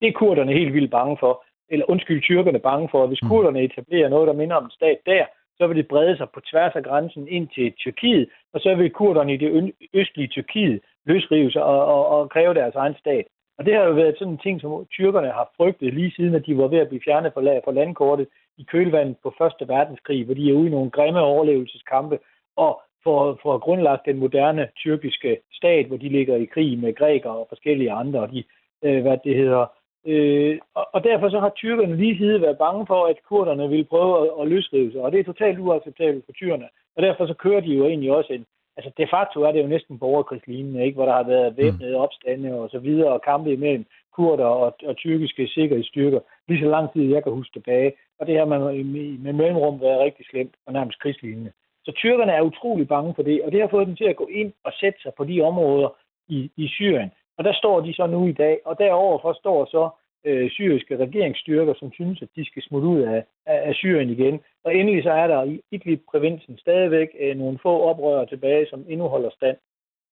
Det er kurderne helt vildt bange for, eller undskyld, tyrkerne bange for, at hvis mm. kurderne etablerer noget, der minder om en stat der, så vil det brede sig på tværs af grænsen ind til Tyrkiet, og så vil kurderne i det østlige Tyrkiet løsrive sig og, og, og kræve deres egen stat. Og det har jo været sådan en ting, som tyrkerne har frygtet lige siden, at de var ved at blive fjernet fra landkortet i kølvandet på Første Verdenskrig, hvor de er ude i nogle grimme overlevelseskampe, og for, for at grundlagt den moderne tyrkiske stat, hvor de ligger i krig med grækere og forskellige andre, og de, øh, hvad det hedder. Øh, og, og derfor så har tyrkerne lige siden været bange for, at kurderne ville prøve at, at løsrive sig, og det er totalt uacceptabelt for tyrkerne. Og derfor så kører de jo egentlig også en, altså de facto er det jo næsten borgerkrigslignende, ikke? hvor der har været væbnede mm. opstande og så videre, og kampe imellem kurder og, og tyrkiske sikkerhedsstyrker, lige så lang tid jeg kan huske tilbage. Og det har man med, med mellemrum været rigtig slemt og nærmest krigslignende. Så tyrkerne er utrolig bange for det, og det har fået dem til at gå ind og sætte sig på de områder i, i Syrien. Og der står de så nu i dag, og deroverfor står så øh, syriske regeringsstyrker, som synes, at de skal smutte ud af, af, af Syrien igen. Og endelig så er der i Idlib-provinsen stadigvæk øh, nogle få oprørere tilbage, som endnu holder stand.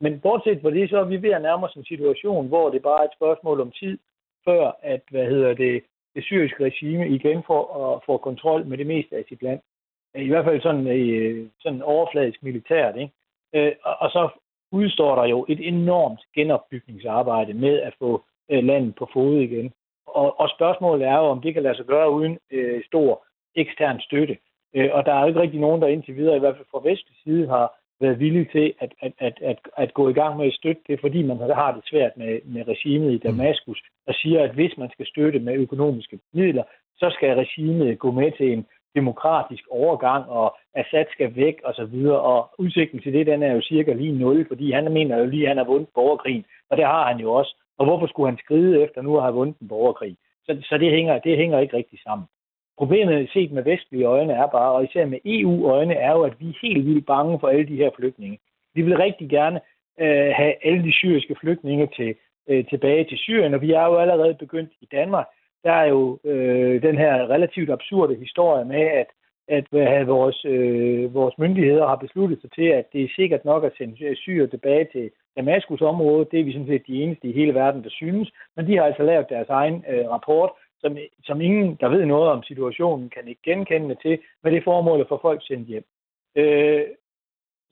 Men bortset fra det, så er vi ved at nærme os en situation, hvor det bare er et spørgsmål om tid, før at, hvad hedder det, det syriske regime igen får, og får kontrol med det meste af sit land i hvert fald sådan, øh, sådan overfladisk militært. Ikke? Øh, og så udstår der jo et enormt genopbygningsarbejde med at få øh, landet på fod igen. Og, og spørgsmålet er jo, om det kan lade sig gøre uden øh, stor ekstern støtte. Øh, og der er jo ikke rigtig nogen, der indtil videre, i hvert fald fra vestlig side, har været villige til at, at, at, at, at gå i gang med at støtte det, fordi man har det svært med, med regimet i Damaskus, der siger, at hvis man skal støtte med økonomiske midler, så skal regimet gå med til en demokratisk overgang, og Assad skal væk og så videre, og udsigten til det, den er jo cirka lige nul, fordi han mener jo lige, at han har vundet borgerkrigen, og det har han jo også. Og hvorfor skulle han skride efter nu at have vundet en borgerkrig? Så, så det, hænger, det hænger ikke rigtig sammen. Problemet set med vestlige øjne er bare, og især med EU-øjne, er jo, at vi er helt vildt bange for alle de her flygtninge. Vi vil rigtig gerne øh, have alle de syriske flygtninge til, øh, tilbage til Syrien, og vi er jo allerede begyndt i Danmark der er jo øh, den her relativt absurde historie med, at, at hvad vores, øh, vores myndigheder har besluttet sig til, at det er sikkert nok at sende syre tilbage til Damaskus område. Det er vi sådan set de eneste i hele verden, der synes. Men de har altså lavet deres egen øh, rapport, som, som ingen, der ved noget om situationen, kan ikke genkende til, med det formål at få folk sendt hjem. Øh,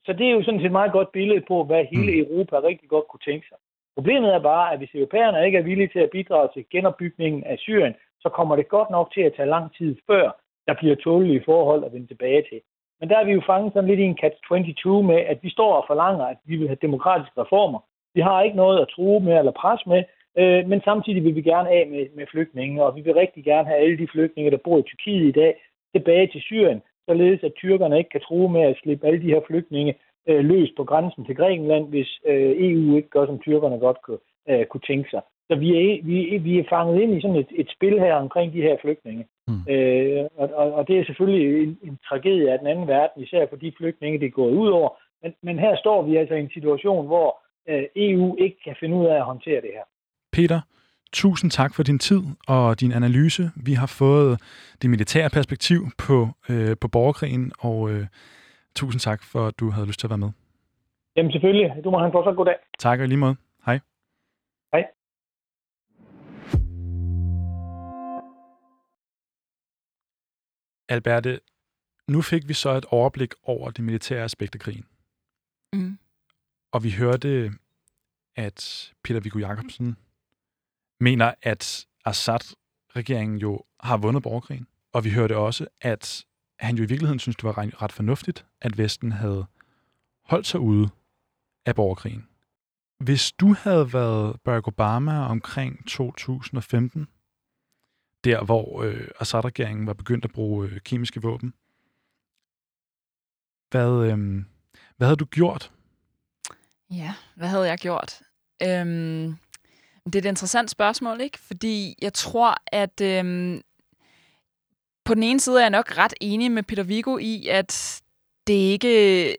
så det er jo sådan set et meget godt billede på, hvad hele mm. Europa rigtig godt kunne tænke sig. Problemet er bare, at hvis europæerne ikke er villige til at bidrage til genopbygningen af Syrien, så kommer det godt nok til at tage lang tid før, der bliver tålige forhold at vende tilbage til. Men der er vi jo fanget sådan lidt i en catch-22 med, at vi står og forlanger, at vi vil have demokratiske reformer. Vi har ikke noget at true med eller presse med, øh, men samtidig vil vi gerne af med, med flygtninge, og vi vil rigtig gerne have alle de flygtninge, der bor i Tyrkiet i dag, tilbage til Syrien, således at tyrkerne ikke kan true med at slippe alle de her flygtninge øh, løs på grænsen til Grækenland, hvis øh, EU ikke gør, som tyrkerne godt kunne, øh, kunne tænke sig. Så vi er, vi, vi er fanget ind i sådan et, et spil her omkring de her flygtninge. Mm. Øh, og, og, og det er selvfølgelig en, en tragedie af den anden verden, især for de flygtninge, det er gået ud over. Men, men her står vi altså i en situation, hvor øh, EU ikke kan finde ud af at håndtere det her. Peter, tusind tak for din tid og din analyse. Vi har fået det militære perspektiv på, øh, på borgerkrigen, og øh, tusind tak for, at du havde lyst til at være med. Jamen selvfølgelig. Du må have en fortsat god dag. Tak og lige måde. Hej. Hej. Alberte, nu fik vi så et overblik over det militære aspekt af krigen. Mm. Og vi hørte, at Peter Viggo Jacobsen mener, at Assad-regeringen jo har vundet borgerkrigen. Og vi hørte også, at han jo i virkeligheden synes, det var ret fornuftigt, at Vesten havde holdt sig ude af borgerkrigen. Hvis du havde været Barack Obama omkring 2015, der hvor øh, Assad-regeringen var begyndt at bruge øh, kemiske våben, hvad, øh, hvad havde du gjort? Ja, hvad havde jeg gjort? Øhm, det er et interessant spørgsmål, ikke? Fordi jeg tror, at øhm, på den ene side er jeg nok ret enig med Peter Vigo i, at det ikke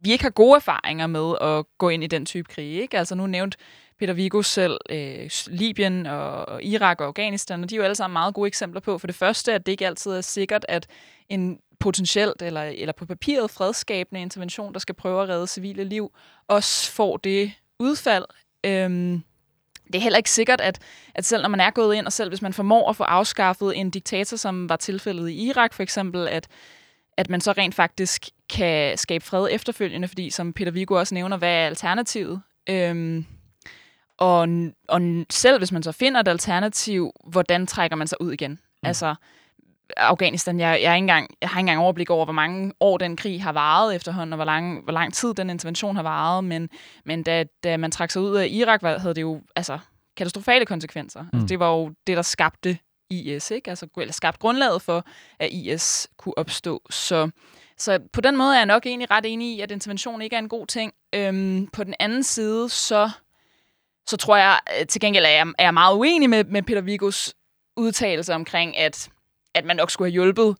vi ikke har gode erfaringer med at gå ind i den type krig. Ikke? Altså nu nævnt Peter Vigo selv øh, Libyen og Irak og Afghanistan, og de er jo alle sammen meget gode eksempler på. For det første, at det ikke altid er sikkert, at en potentielt eller, eller på papiret fredskabende intervention, der skal prøve at redde civile liv, også får det udfald. Øhm, det er heller ikke sikkert, at, at selv når man er gået ind, og selv hvis man formår at få afskaffet en diktator, som var tilfældet i Irak for eksempel, at, at man så rent faktisk kan skabe fred efterfølgende, fordi som Peter Vigo også nævner, hvad er alternativet? Øhm, og, og selv hvis man så finder et alternativ, hvordan trækker man sig ud igen? Mm. Altså, Afghanistan, jeg, jeg, ikke engang, jeg har ikke engang overblik over, hvor mange år den krig har varet efterhånden, og hvor lang, hvor lang tid den intervention har varet, men, men da, da man trak sig ud af Irak, havde det jo altså, katastrofale konsekvenser. Altså, mm. Altså, det var jo det, der skabte IS, ikke? Altså, eller skabte grundlaget for, at IS kunne opstå. Så, så på den måde er jeg nok egentlig ret enig i, at intervention ikke er en god ting. Øhm, på den anden side, så, så tror jeg, til gengæld er jeg, er meget uenig med, med Peter Vigos udtalelse omkring, at at man nok skulle have hjulpet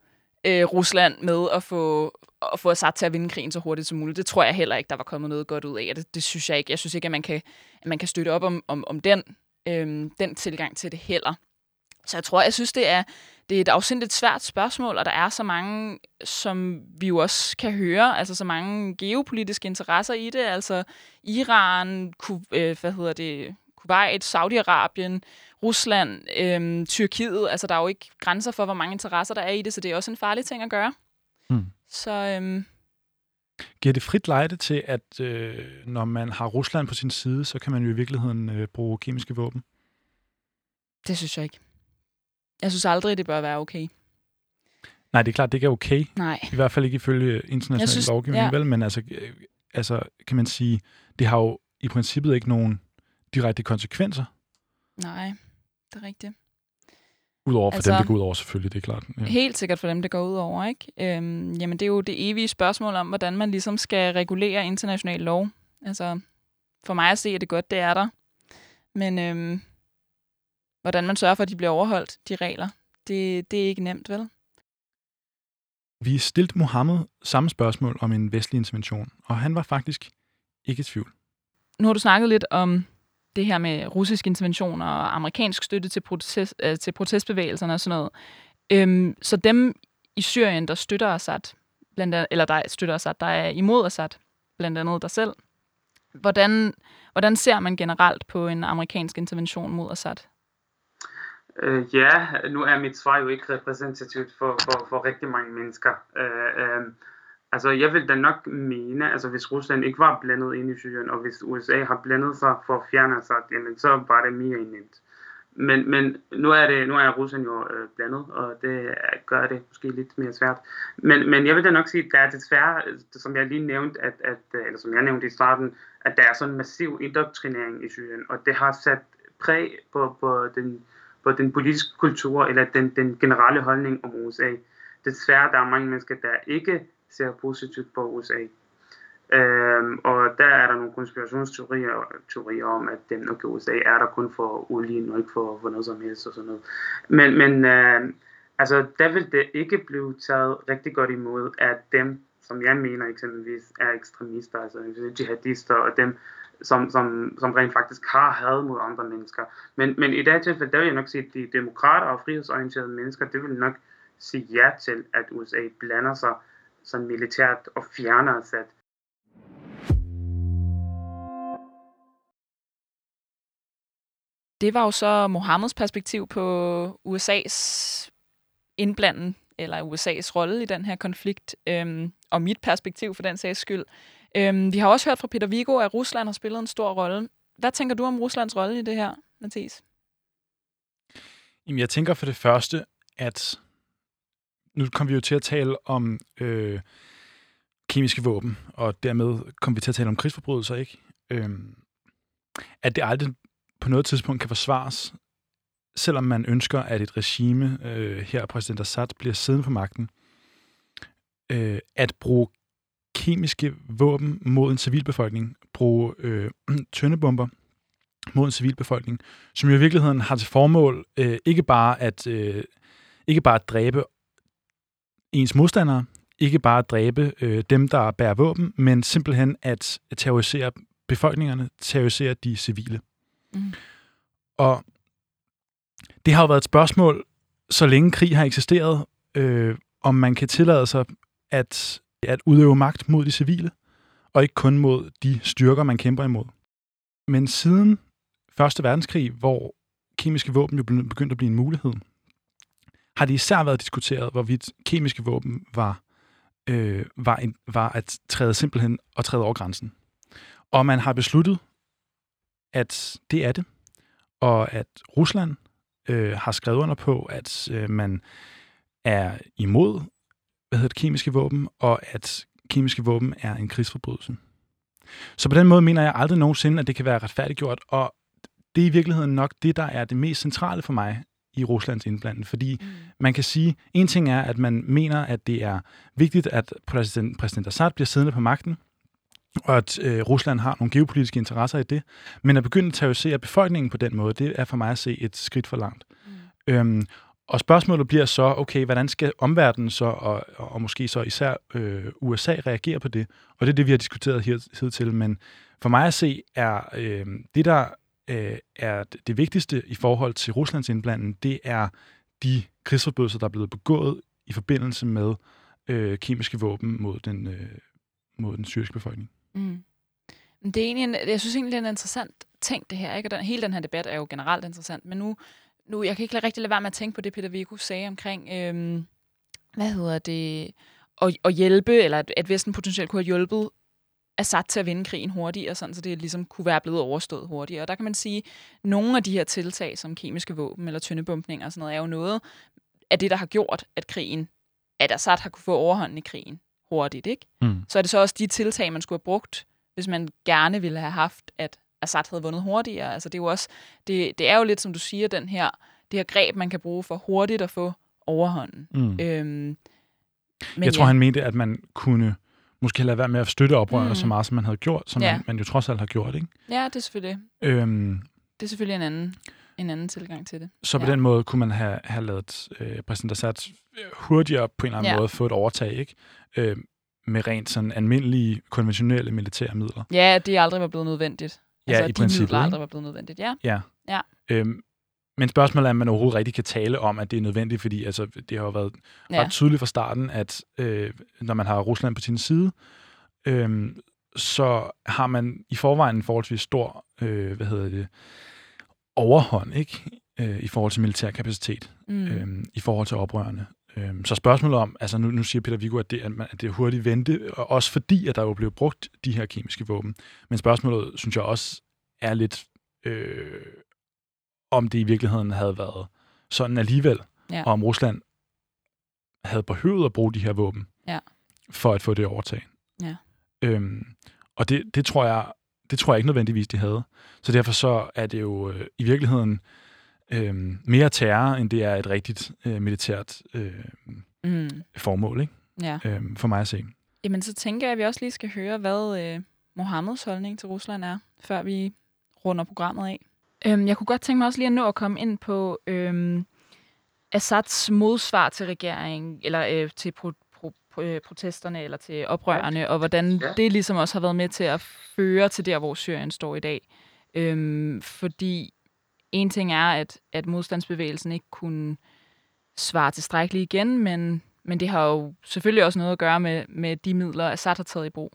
øh, Rusland med at få, at få Assad til at vinde krigen så hurtigt som muligt. Det tror jeg heller ikke, der var kommet noget godt ud af. Det, det synes jeg ikke. Jeg synes ikke, at man kan, at man kan støtte op om, om, om den, øh, den tilgang til det heller. Så jeg tror, jeg synes, det er, det er et afsindigt svært spørgsmål, og der er så mange, som vi jo også kan høre, altså så mange geopolitiske interesser i det, altså Iran, ku, øh, hvad hedder det, Kuwait, Saudi-Arabien, Rusland, øhm, Tyrkiet. Altså, der er jo ikke grænser for, hvor mange interesser der er i det, så det er også en farlig ting at gøre. Hmm. Så... Øhm, Giver det frit lejde til, at øh, når man har Rusland på sin side, så kan man jo i virkeligheden øh, bruge kemiske våben? Det synes jeg ikke. Jeg synes aldrig, det bør være okay. Nej, det er klart, det ikke er okay. Nej. I hvert fald ikke ifølge international synes, lovgivning, ja. vel? Men altså, øh, altså, kan man sige, det har jo i princippet ikke nogen direkte konsekvenser. Nej, det er rigtigt. Udover for altså, dem, det går ud over selvfølgelig, det er klart. Ja. Helt sikkert for dem, det går ud over, ikke? Øhm, jamen, det er jo det evige spørgsmål om, hvordan man ligesom skal regulere international lov. Altså, for mig at se, at det godt, det er der. Men øhm, hvordan man sørger for, at de bliver overholdt, de regler, det, det er ikke nemt, vel? Vi stillede Mohammed samme spørgsmål om en vestlig intervention, og han var faktisk ikke i tvivl. Nu har du snakket lidt om det her med russisk intervention og amerikansk støtte til, protest, øh, til protestbevægelserne og sådan noget. Øhm, så dem i Syrien, der støtter Assad, blandt andet, eller der støtter Assad, der er imod Assad, blandt andet dig selv. Hvordan, hvordan ser man generelt på en amerikansk intervention mod Assad? Øh, ja, nu er mit svar jo ikke repræsentativt for, for, for rigtig mange mennesker. Øh, øh, Altså, jeg vil da nok mene, altså hvis Rusland ikke var blandet ind i Syrien, og hvis USA har blandet sig for at fjerne sig, jamen, så var det mere nemt. Men, men nu er det nu er Rusland jo øh, blandet, og det gør det måske lidt mere svært. Men, men jeg vil da nok sige, at der er desværre, øh, som jeg lige nævnte, at, at, øh, eller som jeg nævnte i starten, at der er sådan en massiv indoktrinering i Syrien, og det har sat præg på, på, den, på den politiske kultur, eller den, den generelle holdning om USA. desværre der er mange mennesker, der ikke ser positivt på USA. Øhm, og der er der nogle konspirationsteorier teorier om, at dem nok USA er der kun for olien og ikke for, for noget som helst og sådan noget. Men, men øh, altså, der vil det ikke blive taget rigtig godt imod af dem, som jeg mener eksempelvis er ekstremister, altså jihadister og dem, som, som, som rent faktisk har had mod andre mennesker. Men, men i det tilfælde, der vil jeg nok sige, at de demokrater og frihedsorienterede mennesker, det vil nok sige ja til, at USA blander sig sådan militært og fjerner Assad. Det var jo så Mohammeds perspektiv på USA's indblanden, eller USA's rolle i den her konflikt, øhm, og mit perspektiv for den sags skyld. Øhm, vi har også hørt fra Peter Vigo, at Rusland har spillet en stor rolle. Hvad tænker du om Ruslands rolle i det her, Mathis? Jamen, jeg tænker for det første, at nu kom vi jo til at tale om øh, kemiske våben, og dermed kom vi til at tale om krigsforbrydelser, ikke? Øh, at det aldrig på noget tidspunkt kan forsvares, selvom man ønsker, at et regime, øh, her præsident Assad, bliver siddende på magten, øh, at bruge kemiske våben mod en civilbefolkning, bruge øh, tøndebomber mod en civilbefolkning, som jo i virkeligheden har til formål øh, ikke bare at øh, ikke bare at dræbe ens modstandere, ikke bare at dræbe øh, dem, der bærer våben, men simpelthen at terrorisere befolkningerne, terrorisere de civile. Mm. Og det har jo været et spørgsmål, så længe krig har eksisteret, øh, om man kan tillade sig at, at udøve magt mod de civile, og ikke kun mod de styrker, man kæmper imod. Men siden Første Verdenskrig, hvor kemiske våben jo begyndte at blive en mulighed, har det især været diskuteret, hvorvidt kemiske våben var, øh, var, en, var at træde simpelthen og træde over grænsen. Og man har besluttet, at det er det, og at Rusland øh, har skrevet under på, at øh, man er imod hvad hedder det, kemiske våben, og at kemiske våben er en krigsforbrydelse. Så på den måde mener jeg aldrig nogensinde, at det kan være retfærdiggjort, og det er i virkeligheden nok det, der er det mest centrale for mig i Ruslands indblanding. Fordi mm. man kan sige, en ting er, at man mener, at det er vigtigt, at præsident, præsident Assad bliver siddende på magten, og at øh, Rusland har nogle geopolitiske interesser i det. Men at begynde at terrorisere befolkningen på den måde, det er for mig at se et skridt for langt. Mm. Øhm, og spørgsmålet bliver så, okay, hvordan skal omverdenen så, og, og måske så især øh, USA, reagere på det? Og det er det, vi har diskuteret hidtil. Men for mig at se, er øh, det, der øh, er det vigtigste i forhold til Ruslands indblanding, det er de krigsforbrydelser, der er blevet begået i forbindelse med øh, kemiske våben mod den, øh, mod den syriske befolkning. Mm. Det er egentlig en, jeg synes egentlig, det er en interessant ting, det her. Ikke? Og den, hele den her debat er jo generelt interessant, men nu, nu jeg kan ikke rigtig lade være med at tænke på det, Peter Vigo sagde omkring, øh, hvad hedder det, at, at hjælpe, eller at, at Vesten potentielt kunne have hjulpet Assad til at vinde krigen hurtigere, sådan, så det ligesom kunne være blevet overstået hurtigere. Og der kan man sige, at nogle af de her tiltag, som kemiske våben eller tyndebumpninger og sådan noget, er jo noget af det, der har gjort, at krigen, at Assad har kunne få overhånden i krigen hurtigt. Ikke? Mm. Så er det så også de tiltag, man skulle have brugt, hvis man gerne ville have haft, at Assad havde vundet hurtigere. Altså det er jo også, det, det er jo lidt, som du siger, den her, det her greb, man kan bruge for hurtigt at få overhånden. Mm. Øhm, men jeg tror, ja. han mente, at man kunne måske lade være med at støtte oprørerne mm. så meget, som man havde gjort, som ja. man, man jo trods alt har gjort, ikke? Ja, det er selvfølgelig. Øhm, det er selvfølgelig en anden, en anden tilgang til det. Så på ja. den måde kunne man have, have lavet øh, præsident Assad hurtigere på en eller anden ja. måde få et overtag, ikke? Øh, med rent sådan almindelige, konventionelle militære midler. Ja, det er aldrig var blevet nødvendigt. Ja, altså, i de princippet. aldrig var blevet nødvendigt, ja. Ja. ja. Øhm, men spørgsmålet er, om man overhovedet rigtig kan tale om, at det er nødvendigt, fordi altså, det har jo været ja. ret tydeligt fra starten, at øh, når man har Rusland på sin side, øh, så har man i forvejen en forholdsvis stor, øh, hvad hedder det, overhånd, ikke? Øh, i forhold til militær kapacitet, mm. øh, i forhold til oprørende. Øh, så spørgsmålet om, altså nu, nu siger Peter Viggo, at det, at det er hurtigt vente, og også fordi, at der jo blev brugt de her kemiske våben. Men spørgsmålet, synes jeg også, er lidt øh, om det i virkeligheden havde været sådan alligevel, ja. og om Rusland havde behøvet at bruge de her våben ja. for at få det overtag. Ja. Øhm, og det, det, tror jeg, det tror jeg ikke nødvendigvis, de havde. Så derfor så er det jo øh, i virkeligheden øh, mere terror, end det er et rigtigt øh, militært øh, mm. formål, ikke? Ja. Øhm, for mig at se. Jamen, så tænker jeg, at vi også lige skal høre, hvad øh, Mohammeds holdning til Rusland er, før vi runder programmet af. Øhm, jeg kunne godt tænke mig også lige at nå at komme ind på øhm, Assads modsvar til regeringen, eller øh, til pro, pro, pro, øh, protesterne, eller til oprørerne, og hvordan ja. det ligesom også har været med til at føre til der, hvor Syrien står i dag. Øhm, fordi en ting er, at, at modstandsbevægelsen ikke kunne svare tilstrækkeligt igen, men, men det har jo selvfølgelig også noget at gøre med, med de midler, Assad har taget i brug.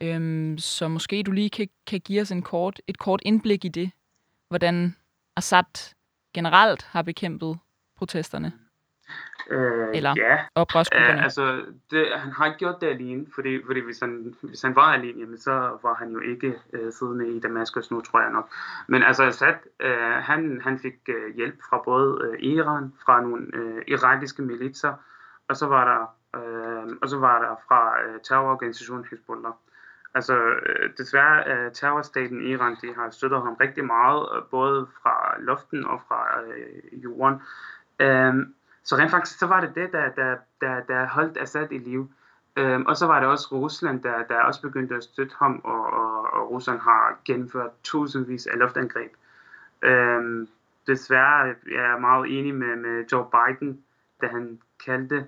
Øhm, så måske du lige kan, kan give os en kort, et kort indblik i det, hvordan Assad generelt har bekæmpet protesterne. Øh, Eller ja. oprørsgrupperne. Øh, altså, det, han har ikke gjort det alene, fordi, fordi hvis, han, hvis han var alene, jamen, så var han jo ikke øh, siddende i Damaskus nu, tror jeg nok. Men altså, Assad, øh, han, han fik øh, hjælp fra både øh, Iran, fra nogle øh, irakiske militser, og så var der, øh, og så var der fra øh, terrororganisationen Hezbollah. Altså, øh, desværre, er terrorstaten Iran, de har støttet ham rigtig meget, øh, både fra luften og fra øh, jorden. Øhm, så rent faktisk, så var det det, der, der, der, der holdt Assad i live. Øhm, og så var det også Rusland, der, der også begyndte at støtte ham, og, og, og Rusland har gennemført tusindvis af luftangreb. Øhm, desværre jeg er meget enig med, med Joe Biden, da han kaldte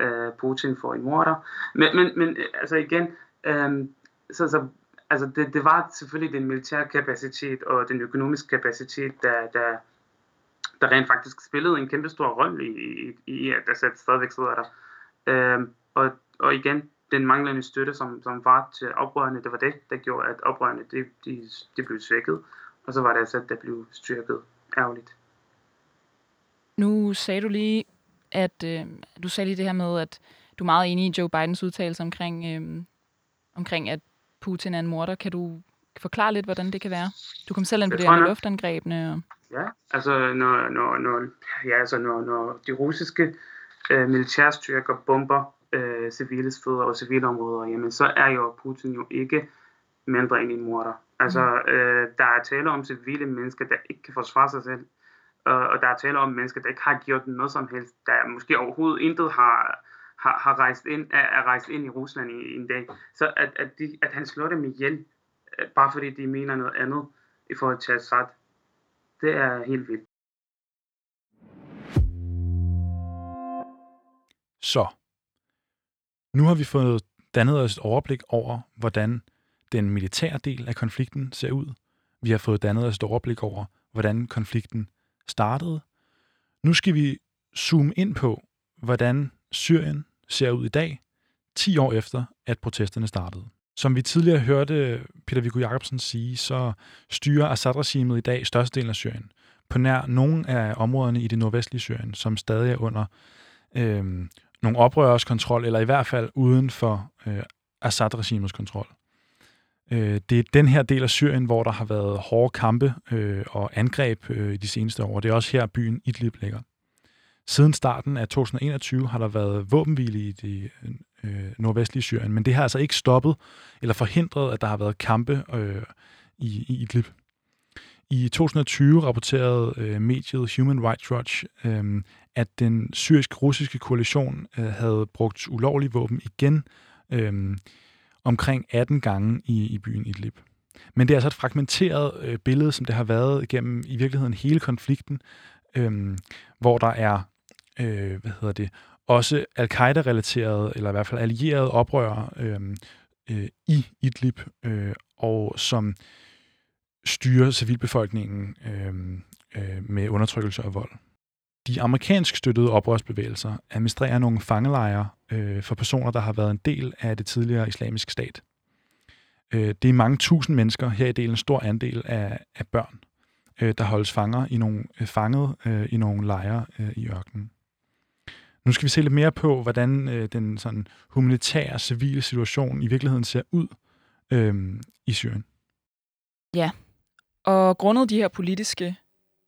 øh, Putin for en morder. Men, men, men altså igen, øhm, så, så, altså det, det var selvfølgelig den militære kapacitet og den økonomiske kapacitet, der, der, der rent faktisk spillede en kæmpe stor rolle i, i, i at altså, Assad stadigvæk sidder der. Øhm, og, og igen, den manglende støtte, som, som var til oprørerne, det var det, der gjorde, at oprørerne de, de, de blev svækket. Og så var det altså, Assad, der blev styrket ærgerligt. Nu sagde du lige, at øh, du sagde lige det her med, at du er meget enig i Joe Bidens udtalelse omkring, øh, omkring, at Putin er en morder. Kan du forklare lidt, hvordan det kan være? Du kom selv ind på det, med luftangrebene. Og... Ja, altså når, når, når, ja, altså når, når de russiske øh, militærstyrker bomber øh, civile steder og civile områder, jamen så er jo Putin jo ikke mindre end en morder. Altså mm. øh, der er tale om civile mennesker, der ikke kan forsvare sig selv, og, og der er tale om mennesker, der ikke har gjort noget som helst, der måske overhovedet intet har, har, har rejst ind, er, er rejst ind i Rusland i, i en dag. Så at, at, de, at han slår dem ihjel, øh, bare fordi de mener noget andet i forhold til Assad, det er helt vildt. Så, nu har vi fået dannet os et overblik over, hvordan den militære del af konflikten ser ud. Vi har fået dannet os et overblik over, hvordan konflikten startede. Nu skal vi zoome ind på, hvordan Syrien ser ud i dag, 10 år efter, at protesterne startede. Som vi tidligere hørte Peter Viggo Jacobsen sige, så styrer Assad-regimet i dag størstedelen af Syrien. På nær nogle af områderne i det nordvestlige Syrien, som stadig er under øh, nogle oprørers kontrol, eller i hvert fald uden for øh, Assad-regimets kontrol. Øh, det er den her del af Syrien, hvor der har været hårde kampe øh, og angreb øh, i de seneste år. Det er også her, byen Idlib ligger. Siden starten af 2021 har der været våbenhvile i de øh, nordvestlige Syrien, men det har altså ikke stoppet eller forhindret, at der har været kampe øh, i, i Idlib. I 2020 rapporterede øh, mediet Human Rights Watch, øh, at den syrisk-russiske koalition øh, havde brugt ulovlige våben igen øh, omkring 18 gange i, i byen Idlib. Men det er altså et fragmenteret øh, billede, som det har været igennem i virkeligheden hele konflikten, øh, hvor der er øh, hvad hedder det, også al-Qaida-relaterede, eller i hvert fald allierede oprørere øh, øh, i Idlib, øh, og som styrer civilbefolkningen øh, øh, med undertrykkelse og vold. De amerikansk støttede oprørsbevægelser administrerer nogle fangelejre øh, for personer, der har været en del af det tidligere islamiske stat. Øh, det er mange tusind mennesker, her i delen en stor andel af, af børn, øh, der holdes fanger i nogle, øh, fanget øh, i nogle lejre øh, i ørkenen. Nu skal vi se lidt mere på, hvordan øh, den sådan humanitære, civile situation i virkeligheden ser ud øh, i Syrien. Ja, og grundet de her politiske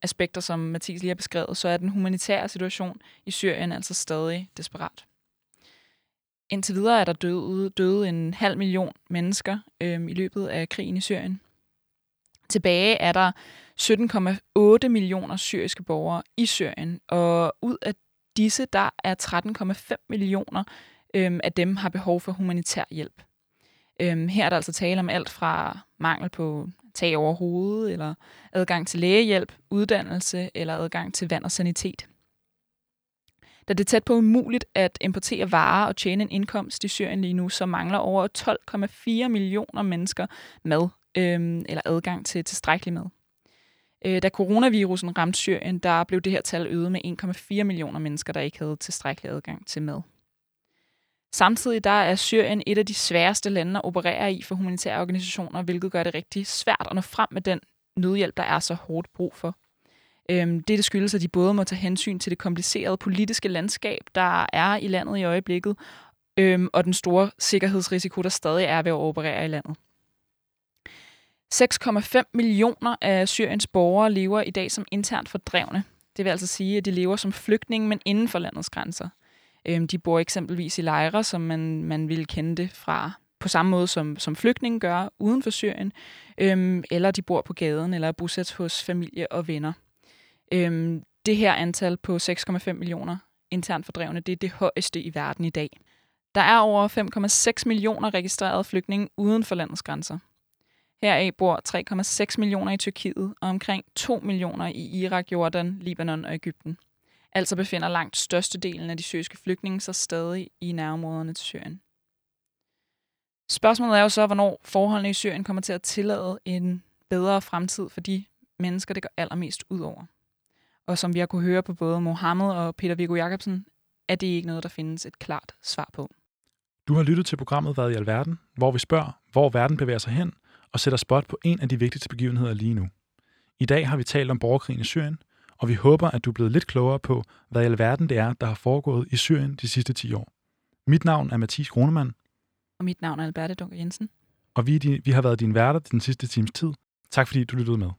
aspekter, som Mathis lige har beskrevet, så er den humanitære situation i Syrien altså stadig desperat. Indtil videre er der døde, døde en halv million mennesker øh, i løbet af krigen i Syrien. Tilbage er der 17,8 millioner syriske borgere i Syrien, og ud af disse der er 13,5 millioner øhm, af dem har behov for humanitær hjælp. Øhm, her er der altså tale om alt fra mangel på tag over hovedet, eller adgang til lægehjælp, uddannelse eller adgang til vand og sanitet. Da det er tæt på umuligt at importere varer og tjene en indkomst i Syrien lige nu, så mangler over 12,4 millioner mennesker mad øhm, eller adgang til tilstrækkelig mad. Øh, da coronavirusen ramte Syrien, der blev det her tal øget med 1,4 millioner mennesker, der ikke havde tilstrækkelig adgang til mad. Samtidig der er Syrien et af de sværeste lande at operere i for humanitære organisationer, hvilket gør det rigtig svært at nå frem med den nødhjælp, der er så hårdt brug for. Øhm, det, det skyldes, at de både må tage hensyn til det komplicerede politiske landskab, der er i landet i øjeblikket, øhm, og den store sikkerhedsrisiko, der stadig er ved at operere i landet. 6,5 millioner af Syriens borgere lever i dag som internt fordrevne. Det vil altså sige, at de lever som flygtninge, men inden for landets grænser. Øhm, de bor eksempelvis i lejre, som man, man ville kende det fra på samme måde som, som flygtninge gør uden for Syrien, øhm, eller de bor på gaden eller er bosat hos familie og venner. Øhm, det her antal på 6,5 millioner internt fordrevne, det er det højeste i verden i dag. Der er over 5,6 millioner registrerede flygtninge uden for landets grænser. Heraf bor 3,6 millioner i Tyrkiet og omkring 2 millioner i Irak, Jordan, Libanon og Ægypten. Altså befinder langt størstedelen af de syriske flygtninge sig stadig i nærområderne til Syrien. Spørgsmålet er jo så, hvornår forholdene i Syrien kommer til at tillade en bedre fremtid for de mennesker, det går allermest ud over. Og som vi har kunne høre på både Mohammed og Peter Viggo Jacobsen, er det ikke noget, der findes et klart svar på. Du har lyttet til programmet Hvad i alverden, hvor vi spørger, hvor verden bevæger sig hen, og sætter spot på en af de vigtigste begivenheder lige nu. I dag har vi talt om borgerkrigen i Syrien, og vi håber, at du er blevet lidt klogere på, hvad i alverden det er, der har foregået i Syrien de sidste 10 år. Mit navn er Mathis Kronemann. Og mit navn er Alberte Dunker Jensen. Og vi, vi har været dine værter den sidste times tid. Tak fordi du lyttede med.